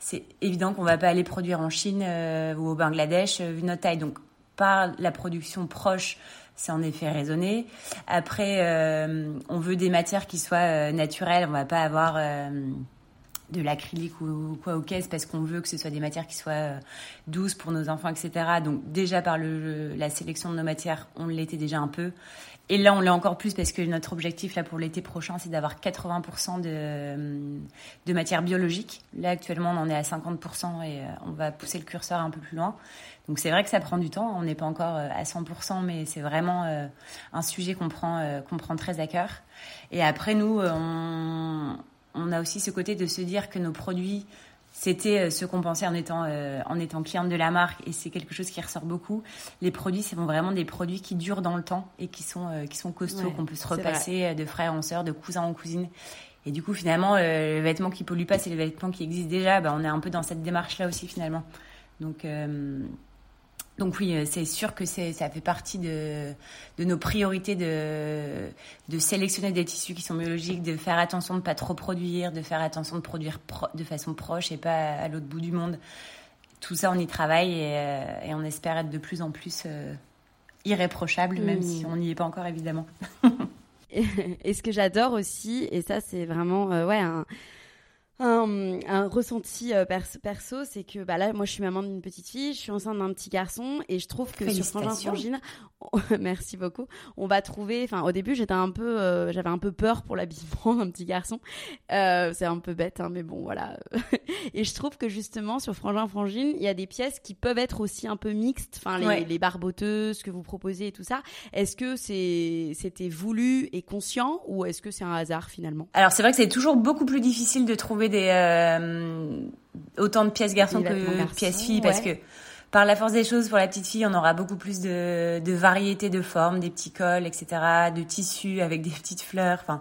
c'est évident qu'on va pas aller produire en Chine euh, ou au Bangladesh euh, vu notre taille donc par la production proche c'est en effet raisonné. Après, on veut des matières qui soient naturelles. On va pas avoir de l'acrylique ou, quoi aux caisses parce qu'on veut que ce soit des matières qui soient euh, douces pour nos enfants, etc. Donc déjà par le, la sélection de nos matières, on l'était déjà un peu. Et là, on l'est encore plus parce que notre objectif là pour l'été prochain, c'est d'avoir 80% de, de matières biologiques. Là, actuellement, on en est à 50% et euh, on va pousser le curseur un peu plus loin. Donc c'est vrai que ça prend du temps. On n'est pas encore euh, à 100%, mais c'est vraiment un sujet qu'on prend, qu'on prend très à cœur. Et après, nous, on on a aussi ce côté de se dire que nos produits, c'était euh, ce qu'on pensait en étant, euh, en étant cliente de la marque et c'est quelque chose qui ressort beaucoup. Les produits, c'est vraiment des produits qui durent dans le temps et qui sont, euh, qui sont costauds, qu'on peut se repasser de frère en sœur, de cousin en cousine. Et du coup, finalement, le vêtement qui pollue pas, c'est le vêtement qui existe déjà. Bah, on est un peu dans cette démarche-là aussi, finalement. Donc, donc oui, euh, c'est sûr que ça fait partie de, nos priorités de, de sélectionner des tissus qui sont biologiques, de faire attention de ne pas trop produire, de faire attention de produire de façon proche et pas à, l'autre bout du monde. Tout ça, on y travaille et, euh, on espère être de plus en plus euh, irréprochable, même si on n'y est pas encore évidemment. et, ce que j'adore aussi, et ça c'est vraiment ouais un un, ressenti euh, perso, c'est que bah là, moi, je suis maman d'une petite fille, je suis enceinte d'un petit garçon, et je trouve que sur Frangin Frangine, merci beaucoup, on va trouver. Enfin, au début, j'étais un peu, euh, j'avais un peu peur pour l'habillement d'un petit garçon. Euh, c'est un peu bête, hein, mais bon, voilà. et je trouve que justement sur Frangin Frangine, il y a des pièces qui peuvent être aussi un peu mixtes. Enfin, les, les barboteuses que vous proposez et tout ça. Est-ce que c'est, c'était voulu et conscient, ou est-ce que c'est un hasard finalement? Alors, c'est vrai que c'est toujours beaucoup plus difficile de trouver des euh, autant de pièces garçons que de pièces filles parce que par la force des choses, pour la petite fille, on aura beaucoup plus de, de variétés de formes, des petits cols, etc., de tissus avec des petites fleurs. Enfin,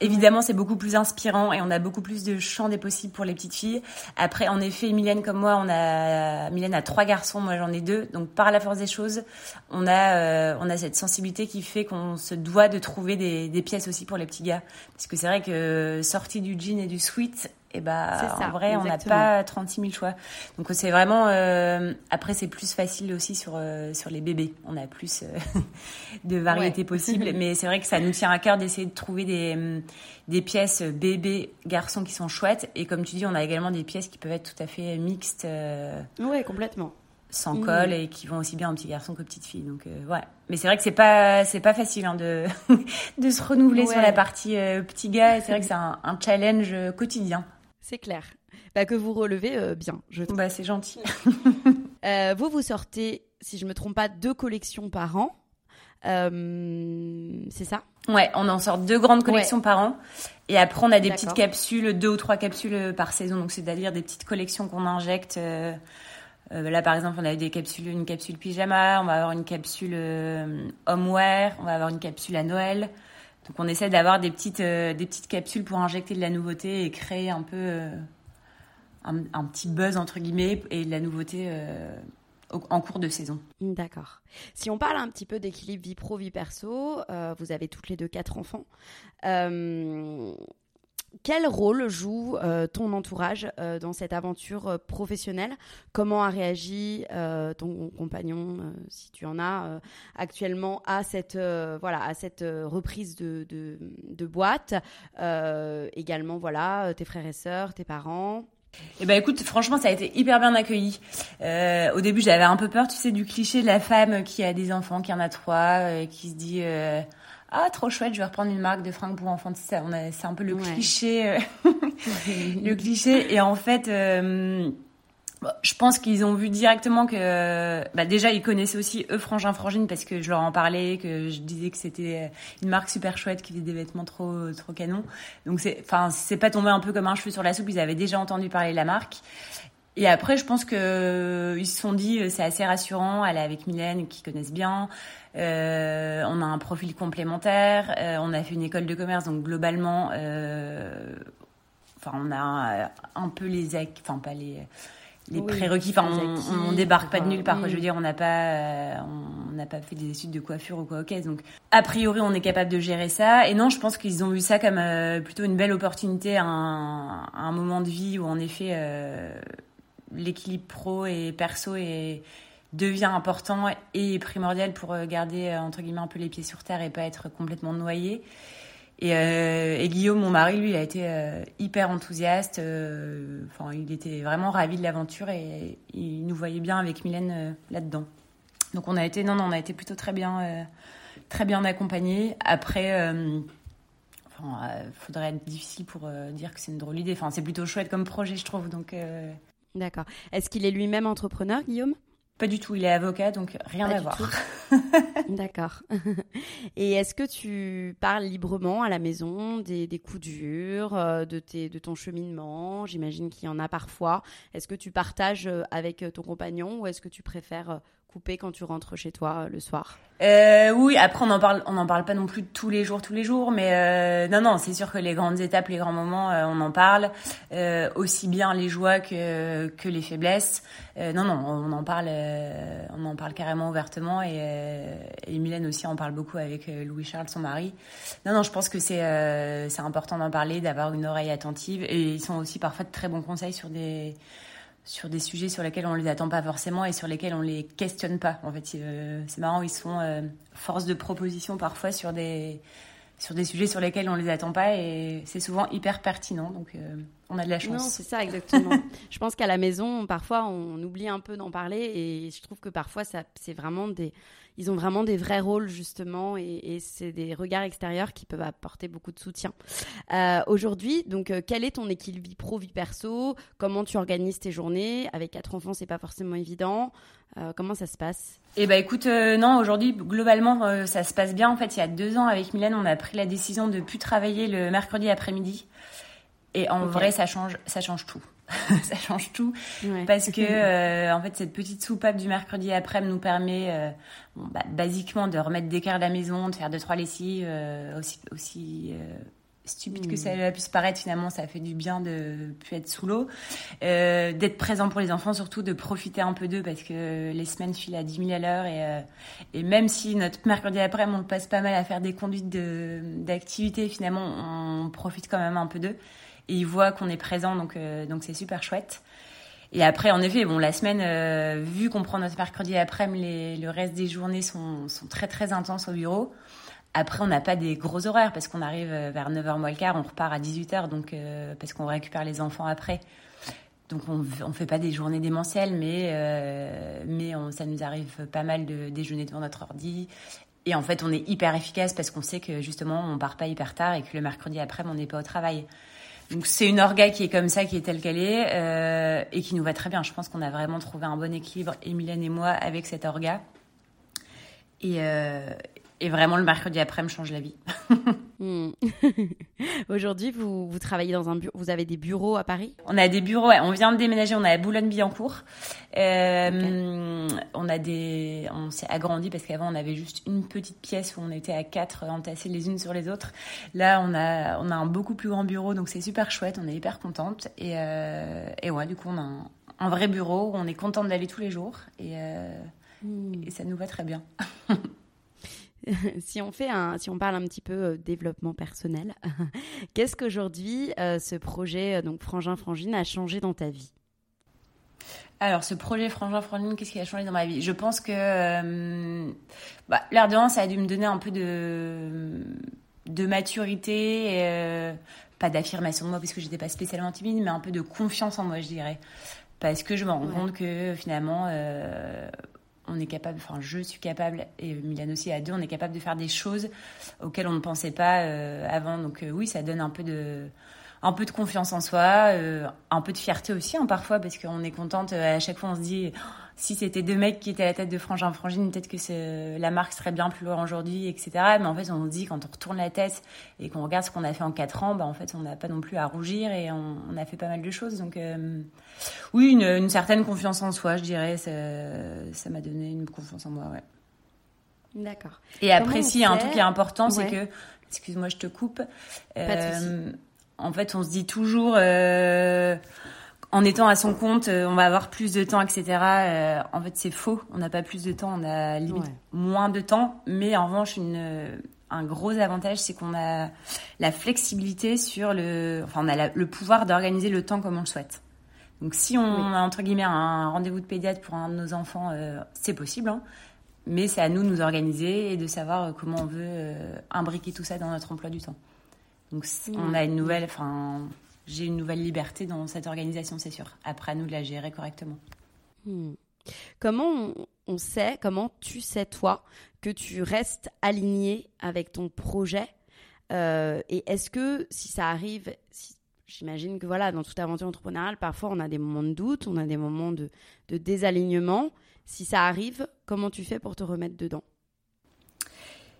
Évidemment, c'est beaucoup plus inspirant et on a beaucoup plus de champs des possibles pour les petites filles. Après, en effet, Mylène comme moi, on a Mylène a trois garçons, moi j'en ai deux. Donc par la force des choses, on a euh, on a cette sensibilité qui fait qu'on se doit de trouver des, des pièces aussi pour les petits gars, parce que c'est vrai que sortie du jean et du sweat, et bah en vrai on n'a pas 36 000 choix. Donc c'est vraiment euh, après c'est plus facile aussi sur euh, sur les bébés. On a plus euh, de variétés possibles. Mais c'est vrai que ça nous tient à cœur d'essayer de trouver des mm, des pièces bébés garçons qui sont chouettes. Et comme tu dis on a également des pièces qui peuvent être tout à fait mixtes ouais complètement. sans mmh. col et qui vont aussi bien en petit garçon que petite fille donc ouais. Mais c'est vrai que c'est pas c'est pas facile hein, de de se renouveler sur la partie petit gars. C'est vrai que c'est un, un challenge quotidien c'est clair. Bah, que vous relevez euh, bien, je trouve. Bah, c'est gentil. Euh, vous, vous sortez, si je me trompe pas, deux collections par an. Euh, c'est ça? Ouais, on en sort deux grandes collections par an. Et après, on a des petites capsules, deux ou trois capsules par saison. Donc, c'est-à-dire des petites collections qu'on injecte. là, par exemple, on a des capsules, une capsule pyjama, on va avoir une capsule homeware, on va avoir une capsule à Noël. Donc on essaie d'avoir des petites, euh, des petites capsules pour injecter de la nouveauté et créer un peu euh, un, petit buzz entre guillemets et de la nouveauté euh, en cours de saison. D'accord. Si on parle un petit peu d'équilibre vie pro vie perso, vous avez toutes les deux quatre enfants quel rôle joue euh, ton entourage euh, dans cette aventure euh, professionnelle? Comment a réagi ton compagnon, si tu en as actuellement, à cette voilà à cette reprise de, de, boîte? Également, voilà, tes frères et sœurs, tes parents? Eh ben écoute, franchement, ça a été hyper bien accueilli. au début, j'avais un peu peur, tu sais, du cliché de la femme qui a des enfants, qui en a trois, qui se dit ah trop chouette, je vais reprendre une marque de fringues pour enfants. C'est un peu le cliché, euh, le cliché. Et en fait, euh, je pense qu'ils ont vu directement que, bah déjà ils connaissaient aussi eux Frangin Frangine parce que je leur en parlais, que je disais que c'était une marque super chouette qui faisait des vêtements trop trop canons. Donc c'est, enfin c'est pas tombé un peu comme un cheveu sur la soupe. Ils avaient déjà entendu parler de la marque. Et après, je pense que euh, ils se sont dit c'est assez rassurant. Elle est avec Mylène, qui connaissent bien. Euh, on a un profil complémentaire. Euh, on a fait une école de commerce, donc globalement, euh, enfin, on a un, peu les, enfin pas les les prérequis. Enfin, on, débarque pas de nulle part. Je veux dire, on n'a pas, on n'a pas fait des études de coiffure ou quoi. Ok, donc a priori, on est capable de gérer ça. Et non, je pense qu'ils ont vu ça comme plutôt une belle opportunité, un, un moment de vie où en effet l'équilibre pro et perso est devient important et primordial pour garder entre guillemets un peu les pieds sur terre et pas être complètement noyé. Et, et Guillaume, mon mari, lui, a été hyper enthousiaste. Enfin, il était vraiment ravi de l'aventure et il nous voyait bien avec Mylène là-dedans. Donc on a été, non, non, on a été plutôt très bien, très bien accompagnés. Après Enfin, euh, faudrait être difficile pour euh, dire que c'est une drôle d'idée. Enfin, c'est plutôt chouette comme projet, je trouve. Donc. Euh, D'accord. Est-ce qu'il est lui-même entrepreneur, Guillaume? Pas du tout. Il est avocat, donc rien à voir. D'accord. Et est-ce que tu parles librement à la maison des, des coups durs, de, tes, de ton cheminement? J'imagine qu'il y en a parfois. Est-ce que tu partages avec ton compagnon ou est-ce que tu préfères quand tu rentres chez toi le soir euh, Oui, après on en parle, parle pas non plus tous les jours, tous les jours, mais euh, non, non, c'est sûr que les grandes étapes, les grands moments, euh, on en parle, euh, aussi bien les joies que les faiblesses. Euh, non, non, on en parle, on en parle carrément ouvertement et, et Mylène aussi en parle beaucoup avec Louis Charles, son mari. Non, non, je pense que c'est important d'en parler, d'avoir une oreille attentive et ils sont aussi parfois de très bons conseils sur des sur des sujets sur lesquels on les attend pas forcément et sur lesquels on les questionne pas. En fait, euh, c'est marrant, ils sont euh, force de proposition parfois sur des sur des sujets sur lesquels on les attend pas et c'est souvent hyper pertinent. Donc euh, on a de la chance. Non, c'est ça exactement. je pense qu'à la maison, parfois on oublie un peu d'en parler et je trouve que parfois ça c'est vraiment des ils ont vraiment des vrais rôles justement et, c'est des regards extérieurs qui peuvent apporter beaucoup de soutien. Euh, aujourd'hui, donc, euh, quel est ton équilibre vie pro vie perso? Comment tu organises tes journées? Avec quatre enfants, c'est pas forcément évident. Euh, comment ça se passe? Eh ben, écoute, non, aujourd'hui, globalement, ça se passe bien. En fait, il y a deux ans, avec Mylène, on a pris la décision de plus travailler le mercredi après-midi. Et en vrai, ça change, ça change tout. ça change tout. Parce que euh, en fait cette petite soupape du mercredi après nous permet euh, bon, bah, basiquement de remettre à la maison, de faire deux trois lessives euh, aussi aussi stupide que ça hmm. puisse paraître finalement ça fait du bien de plus être sous l'eau. D'être présent pour les enfants surtout de profiter un peu d'eux parce que les semaines filent à 10 000 à l'heure et, et même si notre mercredi après on le passe pas mal à faire des conduites d'activités finalement on profite quand même un peu d'eux et ils voient qu'on est présent, donc euh, donc c'est super chouette. Et après, en effet, bon, la semaine, euh, vu qu'on prend notre mercredi après-midi, le reste des journées sont, sont très très intenses au bureau. Après, on n'a pas des gros horaires parce qu'on arrive euh, vers 9h moins le quart, on repart à 18h, donc parce qu'on récupère les enfants après. Donc on ne fait pas des journées démentielles, mais, mais ça nous arrive pas mal de déjeuner devant notre ordi. Et en fait, on est hyper efficace parce qu'on sait que justement, on part pas hyper tard et que le mercredi après, on n'est pas au travail. Donc c'est une orga qui est comme ça, qui est telle qu'elle est, euh, et qui nous va très bien. Je pense qu'on a vraiment trouvé un bon équilibre, Emilienne et moi, avec cette orga. Et, euh, et vraiment, le mercredi après me change la vie. Hmm. Aujourd'hui, vous, vous, travaillez dans un bureau, vous avez des bureaux à Paris? On a des bureaux, ouais. on vient de déménager, on est à Boulogne-Billancourt. Euh, On a des, on s'est agrandi parce qu'avant on avait juste une petite pièce où on était à quatre entassés les unes sur les autres. Là, on a, on a un beaucoup plus grand bureau, donc c'est super chouette, on est hyper contente. Et, euh, et ouais, du coup, on a un, un vrai bureau où on est contente d'aller tous les jours et, euh, hmm. et ça nous va très bien. si on fait un, si on parle un petit peu euh, développement personnel, qu'est-ce qu'aujourd'hui euh, ce projet euh, donc Frangin Frangine a changé dans ta vie? Alors, ce projet Frangin Frangine, qu'est-ce qui a changé dans ma vie? Je pense que bah, l'air de ça a dû me donner un peu de, de maturité, et, pas d'affirmation de moi, parce que j'étais pas spécialement timide, mais un peu de confiance en moi, je dirais. Parce que je me rends compte que finalement, on est capable, enfin je suis capable, et Milan aussi à deux, on est capable de faire des choses auxquelles on ne pensait pas euh, avant. Donc euh, oui, ça donne un peu de, un peu de confiance en soi, euh, un peu de fierté aussi hein, parfois, parce qu'on est contente, à chaque fois on se dit, si c'était deux mecs qui étaient à la tête de Frangin Frangine, peut-être que la marque serait bien plus loin aujourd'hui, etc. Mais en fait, on se dit, quand on retourne la tête et qu'on regarde ce qu'on a fait en quatre ans, bah, en fait, on n'a pas non plus à rougir et on, a fait pas mal de choses. Donc, euh, oui, une, certaine confiance en soi, je dirais. Ça m'a donné une confiance en moi, ouais. D'accord. Et après, si, un truc qui est important, c'est que, excuse-moi, je te coupe. Euh, en fait, on se dit toujours, euh, en étant à son compte, euh, on va avoir plus de temps, etc. Euh, en fait, c'est faux. On n'a pas plus de temps, on a limite moins de temps. Mais en revanche, une, un gros avantage, c'est qu'on a la flexibilité sur le, enfin, on a le pouvoir d'organiser le temps comme on le souhaite. Donc si on a entre guillemets un rendez-vous de pédiatre pour un de nos enfants, c'est possible. Hein. mais c'est à nous de nous organiser et de savoir comment on veut imbriquer tout ça dans notre emploi du temps. Donc on a une nouvelle, enfin j'ai une nouvelle liberté dans cette organisation, c'est sûr. Après à nous de la gérer correctement. Hmm. Comment on, sait, comment tu sais toi que tu restes aligné avec ton projet euh, Et est-ce que si ça arrive, j'imagine que voilà, dans toute aventure entrepreneuriale, parfois on a des moments de doute, on a des moments de désalignement. Si ça arrive, comment tu fais pour te remettre dedans?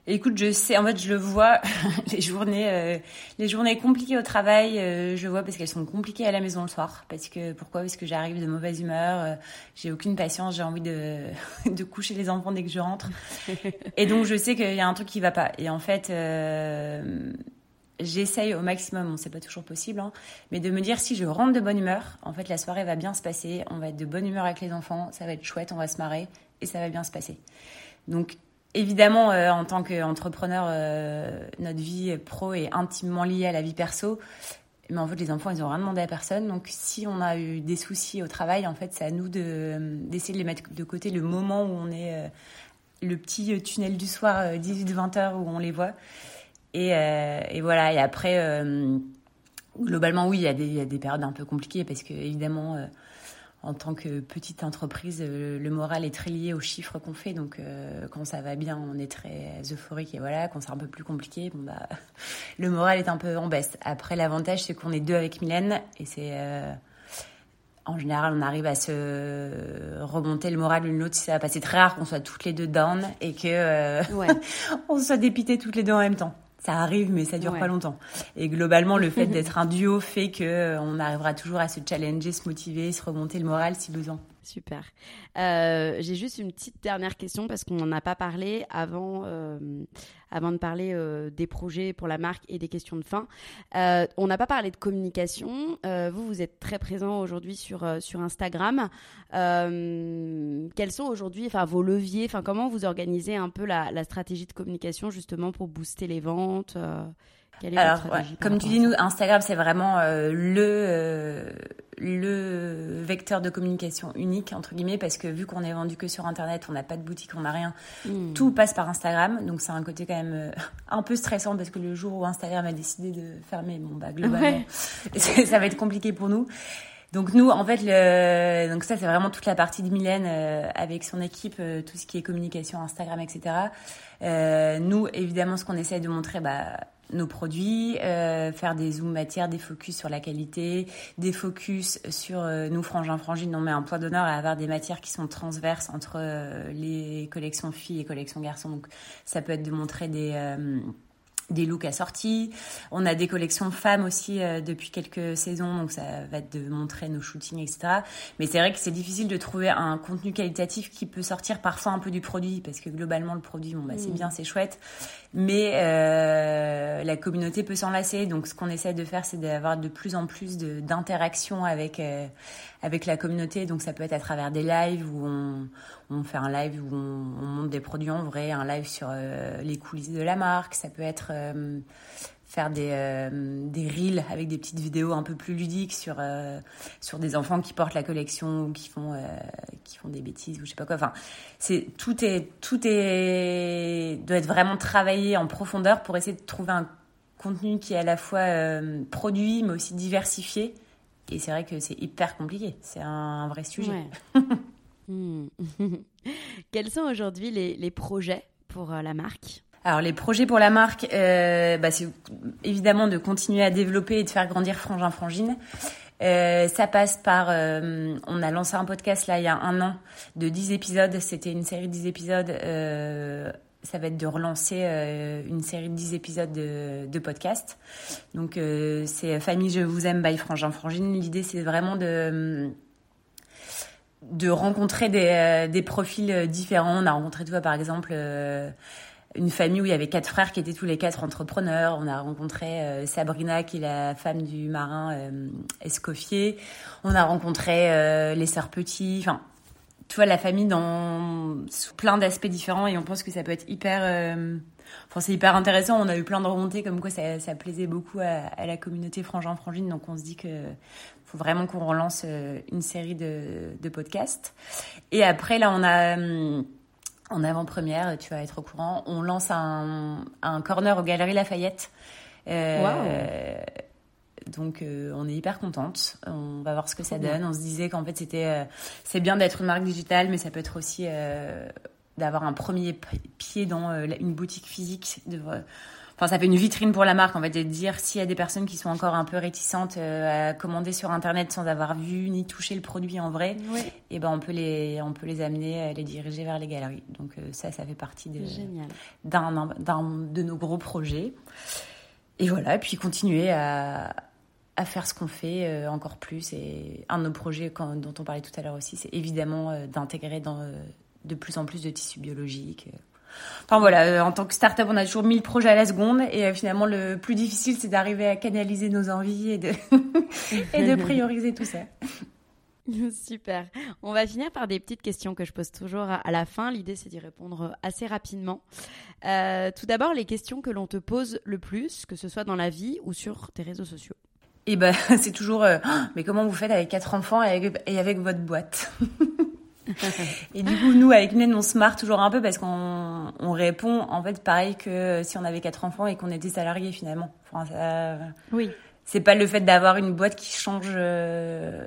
Écoute, je sais, en fait, je le vois, les journées, euh, les journées compliquées au travail, euh, je vois parce qu'elles sont compliquées à la maison le soir. Parce que pourquoi? Parce que j'arrive de mauvaise humeur, euh, j'ai aucune patience, j'ai envie de, de coucher les enfants dès que je rentre. Et donc, je sais qu'il y a un truc qui va pas. Et en fait, j'essaye au maximum, on sait pas toujours possible, hein, mais de me dire si je rentre de bonne humeur, en fait, la soirée va bien se passer, on va être de bonne humeur avec les enfants, ça va être chouette, on va se marrer et ça va bien se passer. Donc Évidemment, euh, en tant qu'entrepreneur, euh, notre vie pro est intimement liée à la vie perso. Mais en fait, les enfants, ils n'ont rien demandé à personne. Donc, si on a eu des soucis au travail, en fait, c'est à nous d'essayer de, les mettre de côté le moment où on est euh, le petit tunnel du soir, 18-20 heures, où on les voit. Et, voilà. Et après, globalement, oui, il y, y, a des périodes un peu compliquées parce que, évidemment, en tant que petite entreprise, euh, le moral est très lié aux chiffres qu'on fait. Donc, euh, quand ça va bien, on est très euphorique. Et voilà, quand c'est un peu plus compliqué, bon, bah, le moral est un peu en baisse. Après, l'avantage, c'est qu'on est deux avec Mylène. Et c'est. Euh, en général, on arrive à se remonter le moral l'une l'autre si ça va passer très rare qu'on soit toutes les deux down et que on soit dépité toutes les deux en même temps ça arrive, mais ça dure pas longtemps. Et globalement, le fait d'être un duo fait que euh, on arrivera toujours à se challenger, se motiver, se remonter le moral si besoin. Super. Euh, j'ai juste une petite dernière question parce qu'on n'en a pas parlé avant, euh, avant de parler euh, des projets pour la marque et des questions de fin. on n'a pas parlé de communication. vous, vous êtes très présent aujourd'hui sur, sur Instagram. quels sont aujourd'hui vos leviers? Comment vous organisez un peu la, stratégie de communication justement pour booster les ventes alors, comme tu dis, nous, Instagram, c'est vraiment euh, le euh, le vecteur de communication unique entre guillemets parce que vu qu'on est vendu que sur Internet, on n'a pas de boutique, on n'a rien, hmm. tout passe par Instagram. Donc c'est un côté quand même euh, un peu stressant parce que le jour où Instagram a décidé de fermer, bon bah globalement, ça va être compliqué pour nous. Donc nous, en fait, donc ça c'est vraiment toute la partie de Mylène avec son équipe, tout ce qui est communication, Instagram, etc. nous, évidemment, ce qu'on essaie de montrer, bah nos produits, euh, faire des zooms matières, des focus sur la qualité, des focus sur euh, nous frangins frangines. On met un point d'honneur à avoir des matières qui sont transverses entre euh, les collections filles et collections garçons. Donc ça peut être de montrer des des looks assortis. On a des collections femmes aussi euh, depuis quelques saisons, donc ça va être de montrer nos shootings, etc. Mais c'est vrai que c'est difficile de trouver un contenu qualitatif qui peut sortir parfois un peu du produit, parce que globalement le produit, bon bah c'est mm. bien, c'est chouette, mais euh, la communauté peut s'enlacer. Donc ce qu'on essaie de faire, c'est d'avoir de plus en plus d'interactions avec euh, avec la communauté. Donc ça peut être à travers des lives où on, on fait un live où on, on, monte des produits en vrai, un live sur euh, les coulisses de la marque. Ça peut être euh, faire des, euh, des reels avec des petites vidéos un peu plus ludiques sur, sur des enfants qui portent la collection ou qui font, qui font des bêtises ou je sais pas quoi. Enfin, c'est, tout, est, tout est, doit être vraiment travaillé en profondeur pour essayer de trouver un contenu qui est à la fois produit mais aussi diversifié et c'est vrai que c'est hyper compliqué. C'est un vrai sujet. Hmm. Quels sont aujourd'hui les, projets pour euh, la marque? Alors les projets pour la marque, euh, bah, c'est évidemment de continuer à développer et de faire grandir Frangin Frangine. Euh, ça passe par, on a lancé un podcast là il y a un an de 10 épisodes. C'était une série de 10 épisodes ça va être de relancer une série de 10 épisodes de, de podcast. Donc c'est Famille Je vous aime by Frangin Frangine. L'idée c'est vraiment de de rencontrer des, euh, profils différents. On a rencontré, tu vois, par exemple, une famille où il y avait quatre frères qui étaient tous les quatre entrepreneurs. On a rencontré Sabrina, qui est la femme du marin Escoffier. On a rencontré les sœurs Petits. Enfin, tu vois, la famille dans plein d'aspects différents et on pense que ça peut être hyper. Euh, enfin, c'est hyper intéressant. On a eu plein de remontées comme quoi ça, plaisait beaucoup à, la communauté frangin frangine. Donc on se dit que faut vraiment qu'on relance euh, une série de, de, podcasts. Et après là, on a hum, en avant-première, tu vas être au courant, on lance un, un corner aux Galeries Lafayette. Euh, donc euh, on est hyper contente. On va voir ce que ça donne. On se disait qu'en fait c'était euh, c'est bien d'être une marque digitale, mais ça peut être aussi euh, d'avoir un premier pied dans une boutique physique. De, enfin ça fait une vitrine pour la marque en fait de dire s'il y a des personnes qui sont encore un peu réticentes à commander sur internet sans avoir vu ni touché le produit en vrai, et eh ben on peut les on peut les amener, les diriger vers les galeries. Donc ça ça fait partie d'un d'un de nos gros projets. Et voilà, et puis continuer à, à faire ce qu'on fait euh, encore plus. Et un de nos projets dont on parlait tout à l'heure aussi, c'est évidemment euh, d'intégrer dans euh, de plus en plus de tissus biologiques. Enfin voilà, en tant que start-up, on a toujours mille projets à la seconde et finalement le plus difficile, c'est d'arriver à canaliser nos envies et de, et de prioriser tout ça. Super. On va finir par des petites questions que je pose toujours à la fin. L'idée, c'est d'y répondre assez rapidement. tout d'abord, les questions que l'on te pose le plus, que ce soit dans la vie ou sur tes réseaux sociaux. Et ben c'est toujours euh, mais comment vous faites avec quatre enfants et avec, et avec votre boîte? Et du coup nous avec Mylène on se marre toujours un peu parce qu'on on répond en fait pareil que si on avait quatre enfants et qu'on était salarié finalement. Enfin, ça, oui. C'est pas le fait d'avoir une boîte qui change euh,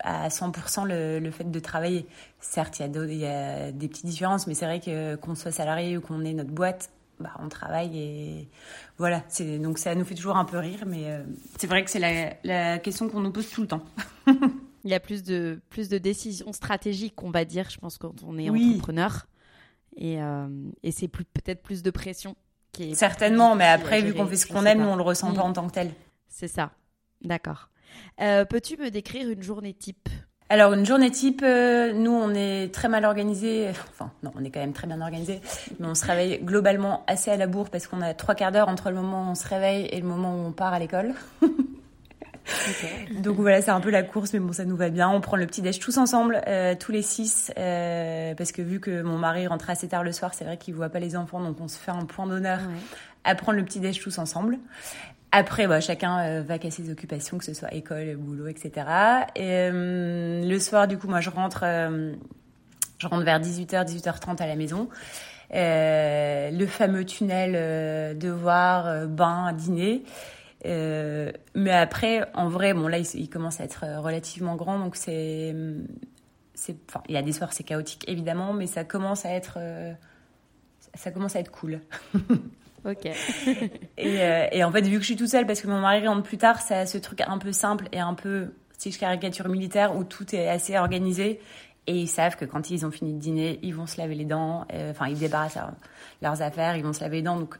à 100% le, le, fait de travailler. Certes, il y, y, a des petites différences, mais c'est vrai que qu'on soit salarié ou qu'on ait notre boîte, bah, on travaille et voilà. Donc ça nous fait toujours un peu rire, mais euh, c'est vrai que c'est la, question qu'on nous pose tout le temps. Il y a plus de, plus de décisions stratégiques, on va dire, je pense, quand on est entrepreneur. Et, euh, et c'est peut-être plus de pression. Qui est Certainement, mais après, vu qu'on fait ce qu'on aime, nous, on le ressent pas mm. en tant que tel. C'est ça. D'accord. Euh, peux-tu me décrire une journée type? Alors une journée type, euh, nous on est très mal organisé. Enfin non, on est quand même très bien organisé, mais on se réveille globalement assez à la bourre parce qu'on a trois quarts d'heure entre le moment où on se réveille et le moment où on part à l'école. Donc voilà, c'est un peu la course, mais bon, ça nous va bien. On prend le petit déj tous ensemble, euh, tous les six, euh, parce que vu que mon mari rentre assez tard le soir, c'est vrai qu'il voit pas les enfants, donc on se fait un point d'honneur à prendre le petit déj tous ensemble. Après, bah, chacun euh, va qu'à ses occupations, que ce soit école, boulot, etc. Et euh, le soir, du coup, moi, je rentre, je rentre vers 18h, 18h30 à la maison. le fameux tunnel devoir, bain, dîner. Mais après, en vrai, bon là, il, commence à être relativement grand, donc c'est, c'est, enfin, il y a des soirs c'est chaotique évidemment, mais ça commence à être, ça commence à être cool. Ok. et, euh, et, en fait, vu que je suis toute seule, parce que mon mari rentre plus tard, c'est ce truc un peu simple et un peu, si je caricature militaire, où tout est assez organisé. Et ils savent que quand ils ont fini de dîner, ils vont se laver les dents. Euh, enfin, ils débarrassent leurs affaires, ils vont se laver les dents. Donc,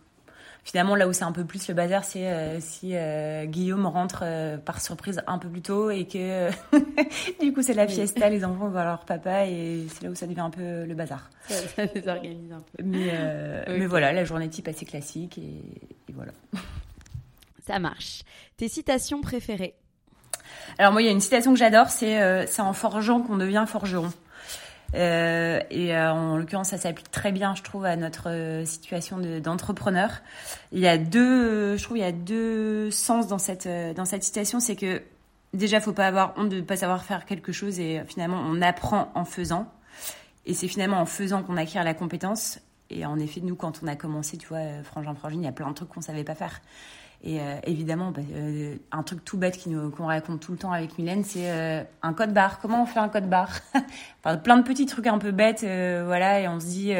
Finalement, là où c'est un peu plus le bazar, c'est euh, si euh, Guillaume rentre euh, par surprise un peu plus tôt et que du coup c'est la fiesta, les enfants vont voir leur papa et c'est là où ça devient un peu le bazar. Ça, désorganise un peu. Mais, mais voilà, la journée type assez classique et, et voilà. Ça marche. Tes citations préférées? Alors moi, il y a une citation que j'adore, c'est c'est en forgeant qu'on devient forgeron. Euh, et euh, en l'occurrence, ça s'applique très bien, je trouve, à notre euh, situation d'entrepreneur. il y a deux, je trouve, il y a deux sens dans cette dans cette citation, c'est que déjà, faut pas avoir honte de pas savoir faire quelque chose et finalement, on apprend en faisant. Et c'est finalement en faisant qu'on acquiert la compétence. Et en effet, nous, quand on a commencé, tu vois, Frangin Frangine, il y a plein de trucs qu'on savait pas faire. Et euh, évidemment, bah, euh, un truc tout bête qu'on raconte tout le temps avec Mylène, c'est euh, un code barre. Comment on fait un code barre enfin, Plein de petits trucs un peu bêtes, voilà, et on se dit,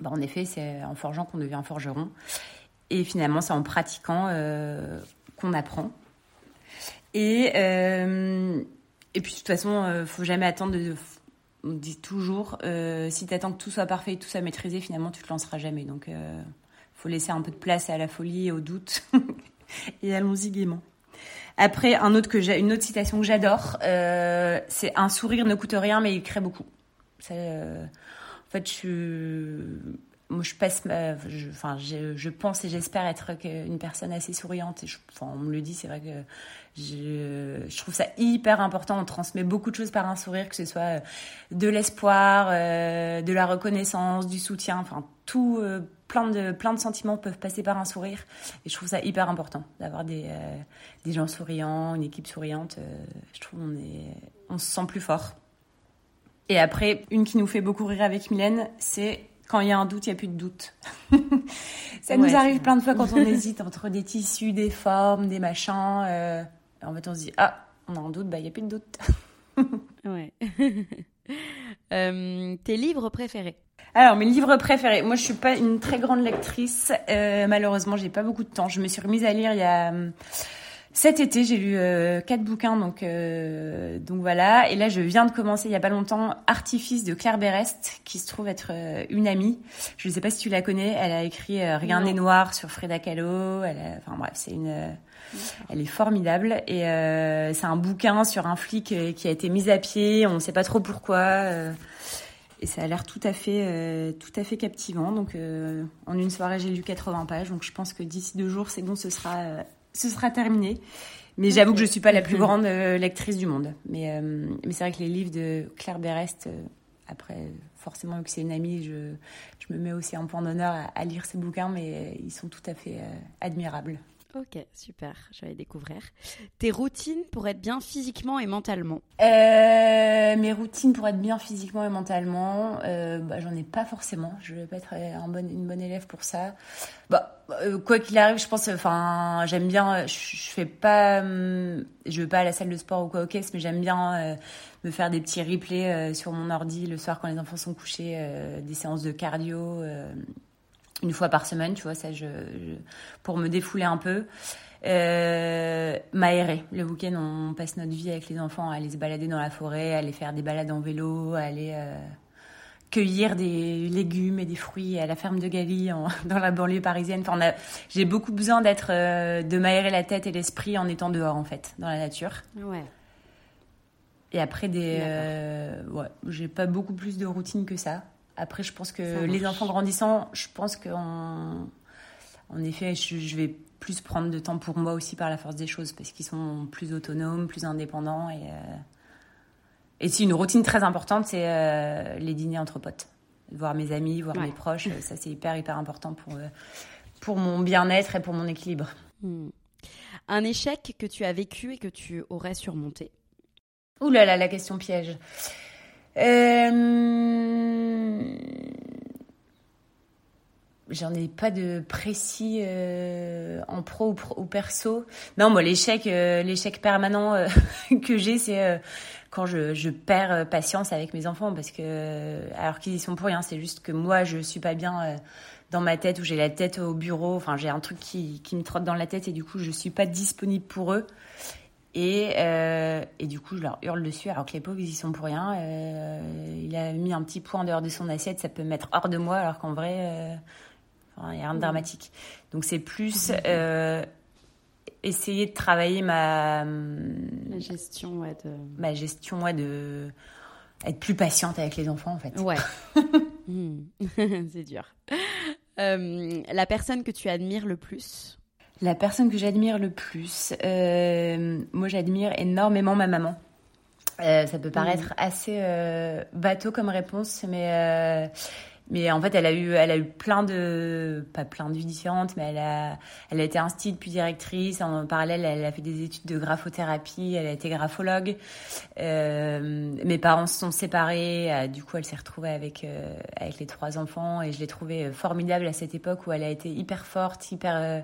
bah, en effet, c'est en forgeant qu'on devient forgeron. Et finalement, c'est en pratiquant qu'on apprend. Et, puis, de toute façon, faut jamais attendre on dit toujours, si tu attends que tout soit parfait et tout soit maîtrisé, finalement, tu te lanceras jamais. Donc, faut laisser un peu de place à la folie et au doute. et allons-y gaiement. Après, un autre que j'ai, une autre citation que j'adore, euh, c'est un sourire ne coûte rien, mais il crée beaucoup. Euh, en fait, je, pense et j'espère être une personne assez souriante. Enfin, on me le dit, c'est vrai que je, trouve ça hyper important. On transmet beaucoup de choses par un sourire, que ce soit euh, de l'espoir, de la reconnaissance, du soutien, enfin, tout, plein de, plein de sentiments peuvent passer par un sourire. Et je trouve ça hyper important d'avoir des, euh, des gens souriants, une équipe souriante. je trouve on est, on se sent plus fort. Et après, une qui nous fait beaucoup rire avec Mylène, c'est quand il y a un doute, il n'y a plus de doute. ça nous arrive plein de fois quand on hésite entre des tissus, des formes, des machins. Euh, en fait, on se dit, ah, on a un doute, bah, il n'y a plus de doute. ouais. euh, tes livres préférés? Alors, mes livres préférés. Moi, je suis pas une très grande lectrice. Euh, malheureusement, j'ai pas beaucoup de temps. Je me suis remise à lire il y a cet été, j'ai lu euh, quatre bouquins, donc euh, donc voilà. Et là, je viens de commencer il y a pas longtemps Artifice de Claire Berest, qui se trouve être euh, une amie. Je ne sais pas si tu la connais. Elle a écrit Rien n'est noir sur Frida Kahlo. Elle enfin bref, c'est une elle est formidable et c'est un bouquin sur un flic qui a été mis à pied. On ne sait pas trop pourquoi. et ça a l'air tout à fait, tout à fait captivant. Donc, en une soirée, j'ai lu 80 pages. Donc, je pense que d'ici deux jours, c'est bon, ce sera ce sera terminé. Mais j'avoue que je suis pas la plus grande euh, lectrice du monde. Mais, euh, mais c'est vrai que les livres de Claire Berest, euh, après, forcément, vu que c'est une amie, je, je, me mets aussi un point d'honneur à, à, lire ses bouquins, mais ils sont tout à fait admirables. Ok, super, je vais découvrir. Tes routines pour être bien physiquement et mentalement euh, Mes routines pour être bien physiquement et mentalement, euh, bah, j'en ai pas forcément. Je vais pas être une bonne élève pour ça. Bah, euh, quoi qu'il arrive, je pense, enfin, j'aime bien, je, je, fais pas, hum, je vais pas à la salle de sport ou quoi, ok, mais j'aime bien me faire des petits replays sur mon ordi le soir quand les enfants sont couchés, des séances de cardio une fois par semaine, tu vois, ça, je, pour me défouler un peu. Euh, m'aérer. Le week-end, on passe notre vie avec les enfants à aller se balader dans la forêt, à aller faire des balades en vélo, à aller euh, cueillir des légumes et des fruits à la ferme de Galie dans la banlieue parisienne. Enfin, j'ai beaucoup besoin d'être, euh, de m'aérer la tête et l'esprit en étant dehors, en fait, dans la nature. Ouais. Et après, des, ouais, j'ai pas beaucoup plus de routine que ça. Après, je pense que les enfants grandissant, je pense qu'en en effet, je, vais plus prendre de temps pour moi aussi par la force des choses parce qu'ils sont plus autonomes, plus indépendants. Et, euh... et c'est une routine très importante, c'est euh, les dîners entre potes. Voir mes amis, voir mes proches, ça c'est hyper, hyper important pour, euh, pour mon bien-être et pour mon équilibre. Hmm. Un échec que tu as vécu et que tu aurais surmonté? Ouh là là, la question piège. Euh... J'en ai pas de précis euh, en pro ou, perso. Non, moi l'échec, euh, l'échec permanent que j'ai, c'est quand je, je, perds patience avec mes enfants parce que alors qu'ils y sont pour rien, c'est juste que moi je suis pas bien dans ma tête ou j'ai la tête au bureau. Enfin, j'ai un truc qui, qui me trotte dans la tête et du coup je suis pas disponible pour eux. Et, euh, et, du coup, je leur hurle dessus, alors que les pauvres, ils y sont pour rien. Euh, il a mis un petit point en dehors de son assiette, ça peut me mettre hors de moi, alors qu'en vrai, euh, il n'y a rien de dramatique. Donc c'est plus euh, essayer de travailler ma... La gestion, ouais, de... Ma gestion, ouais, de... Être plus patiente avec les enfants, en fait. Ouais. Hmm. c'est dur. La personne que tu admires le plus la personne que j'admire le plus, euh, moi j'admire énormément ma maman. Euh, ça peut mm. paraître assez euh, bateau comme réponse, mais mais en fait elle a eu elle a eu plein de pas plein de vies différentes, mais elle a elle a été instite puis directrice. En parallèle, elle a fait des études de graphothérapie. Elle a été graphologue. mes parents se sont séparés. du coup, elle s'est retrouvée avec avec les trois enfants et je l'ai trouvée formidable à cette époque où elle a été hyper forte, hyper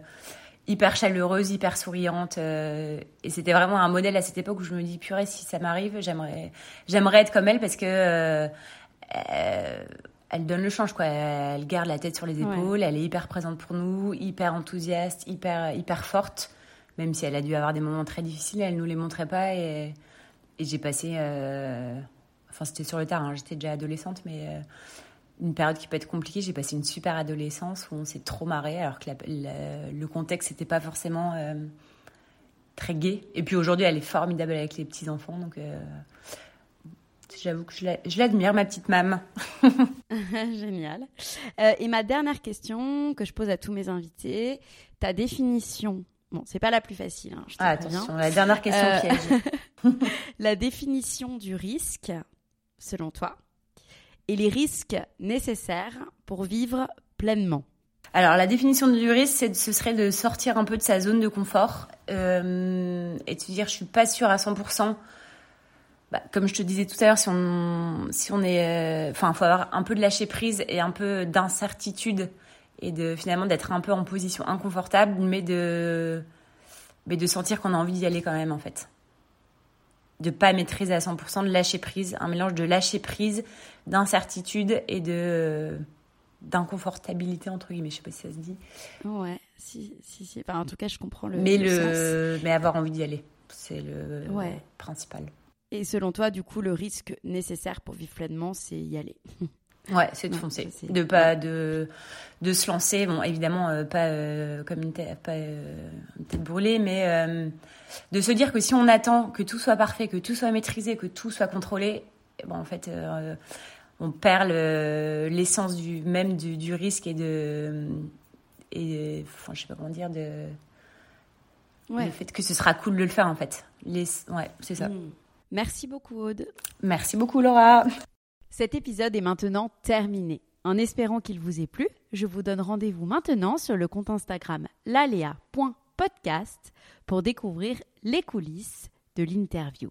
hyper chaleureuse, hyper souriante. Euh, et c'était vraiment un modèle à cette époque où je me dis, purée, si ça m'arrive, j'aimerais, j'aimerais être comme elle parce que euh, euh, elle donne le change, quoi. Elle garde la tête sur les épaules, elle est hyper présente pour nous, hyper enthousiaste, hyper, hyper forte. Même si elle a dû avoir des moments très difficiles, elle nous les montrait pas. Et, et j'ai passé, enfin c'était sur le tard, hein, j'étais déjà adolescente, mais une période qui peut être compliquée. J'ai passé une super adolescence où on s'est trop marré, alors que le contexte n'était pas forcément euh, très gai. Et puis aujourd'hui, elle est formidable avec les petits enfants, donc euh, J'avoue que je l'admire, ma petite mam. Génial. Euh, et ma dernière question que je pose à tous mes invités, ta définition. Bon, c'est pas la plus facile. Hein, ah, attention, la dernière question piège. la définition du risque, selon toi, et les risques nécessaires pour vivre pleinement. Alors la définition du risque, ce serait de sortir un peu de sa zone de confort euh, et de se dire je suis pas sûre à 100% bah, comme je te disais tout à l'heure, si on, si on est, euh, enfin, faut avoir un peu de lâcher prise et un peu d'incertitude et de finalement d'être un peu en position inconfortable, mais de, mais de sentir qu'on a envie d'y aller quand même en fait. De pas maîtriser à 100%, de lâcher prise, un mélange de lâcher prise, d'incertitude et de d'inconfortabilité entre guillemets, je sais pas si ça se dit. Ouais, si si si. Enfin, en tout cas, je comprends le. Mais le, mais avoir envie d'y aller, c'est le ouais. principal. Et selon toi, du coup, le risque nécessaire pour vivre pleinement, c'est y aller? Ouais, c'est de foncer, de pas de de se lancer. Bon, évidemment, euh, pas euh, comme une tête, pas euh, une tête brûlée, mais de se dire que si on attend que tout soit parfait, que tout soit maîtrisé, que tout soit contrôlé, eh bon, en fait, on perd l'essence du même du, du, risque et de et enfin, je sais pas comment dire de ouais. le fait que ce sera cool de le faire en fait. Les, ouais, c'est ça. Mm. Merci beaucoup Aude. Merci beaucoup Laura. Cet épisode est maintenant terminé. En espérant qu'il vous ait plu, je vous donne rendez-vous maintenant sur le compte Instagram lalea.podcast pour découvrir les coulisses de l'interview.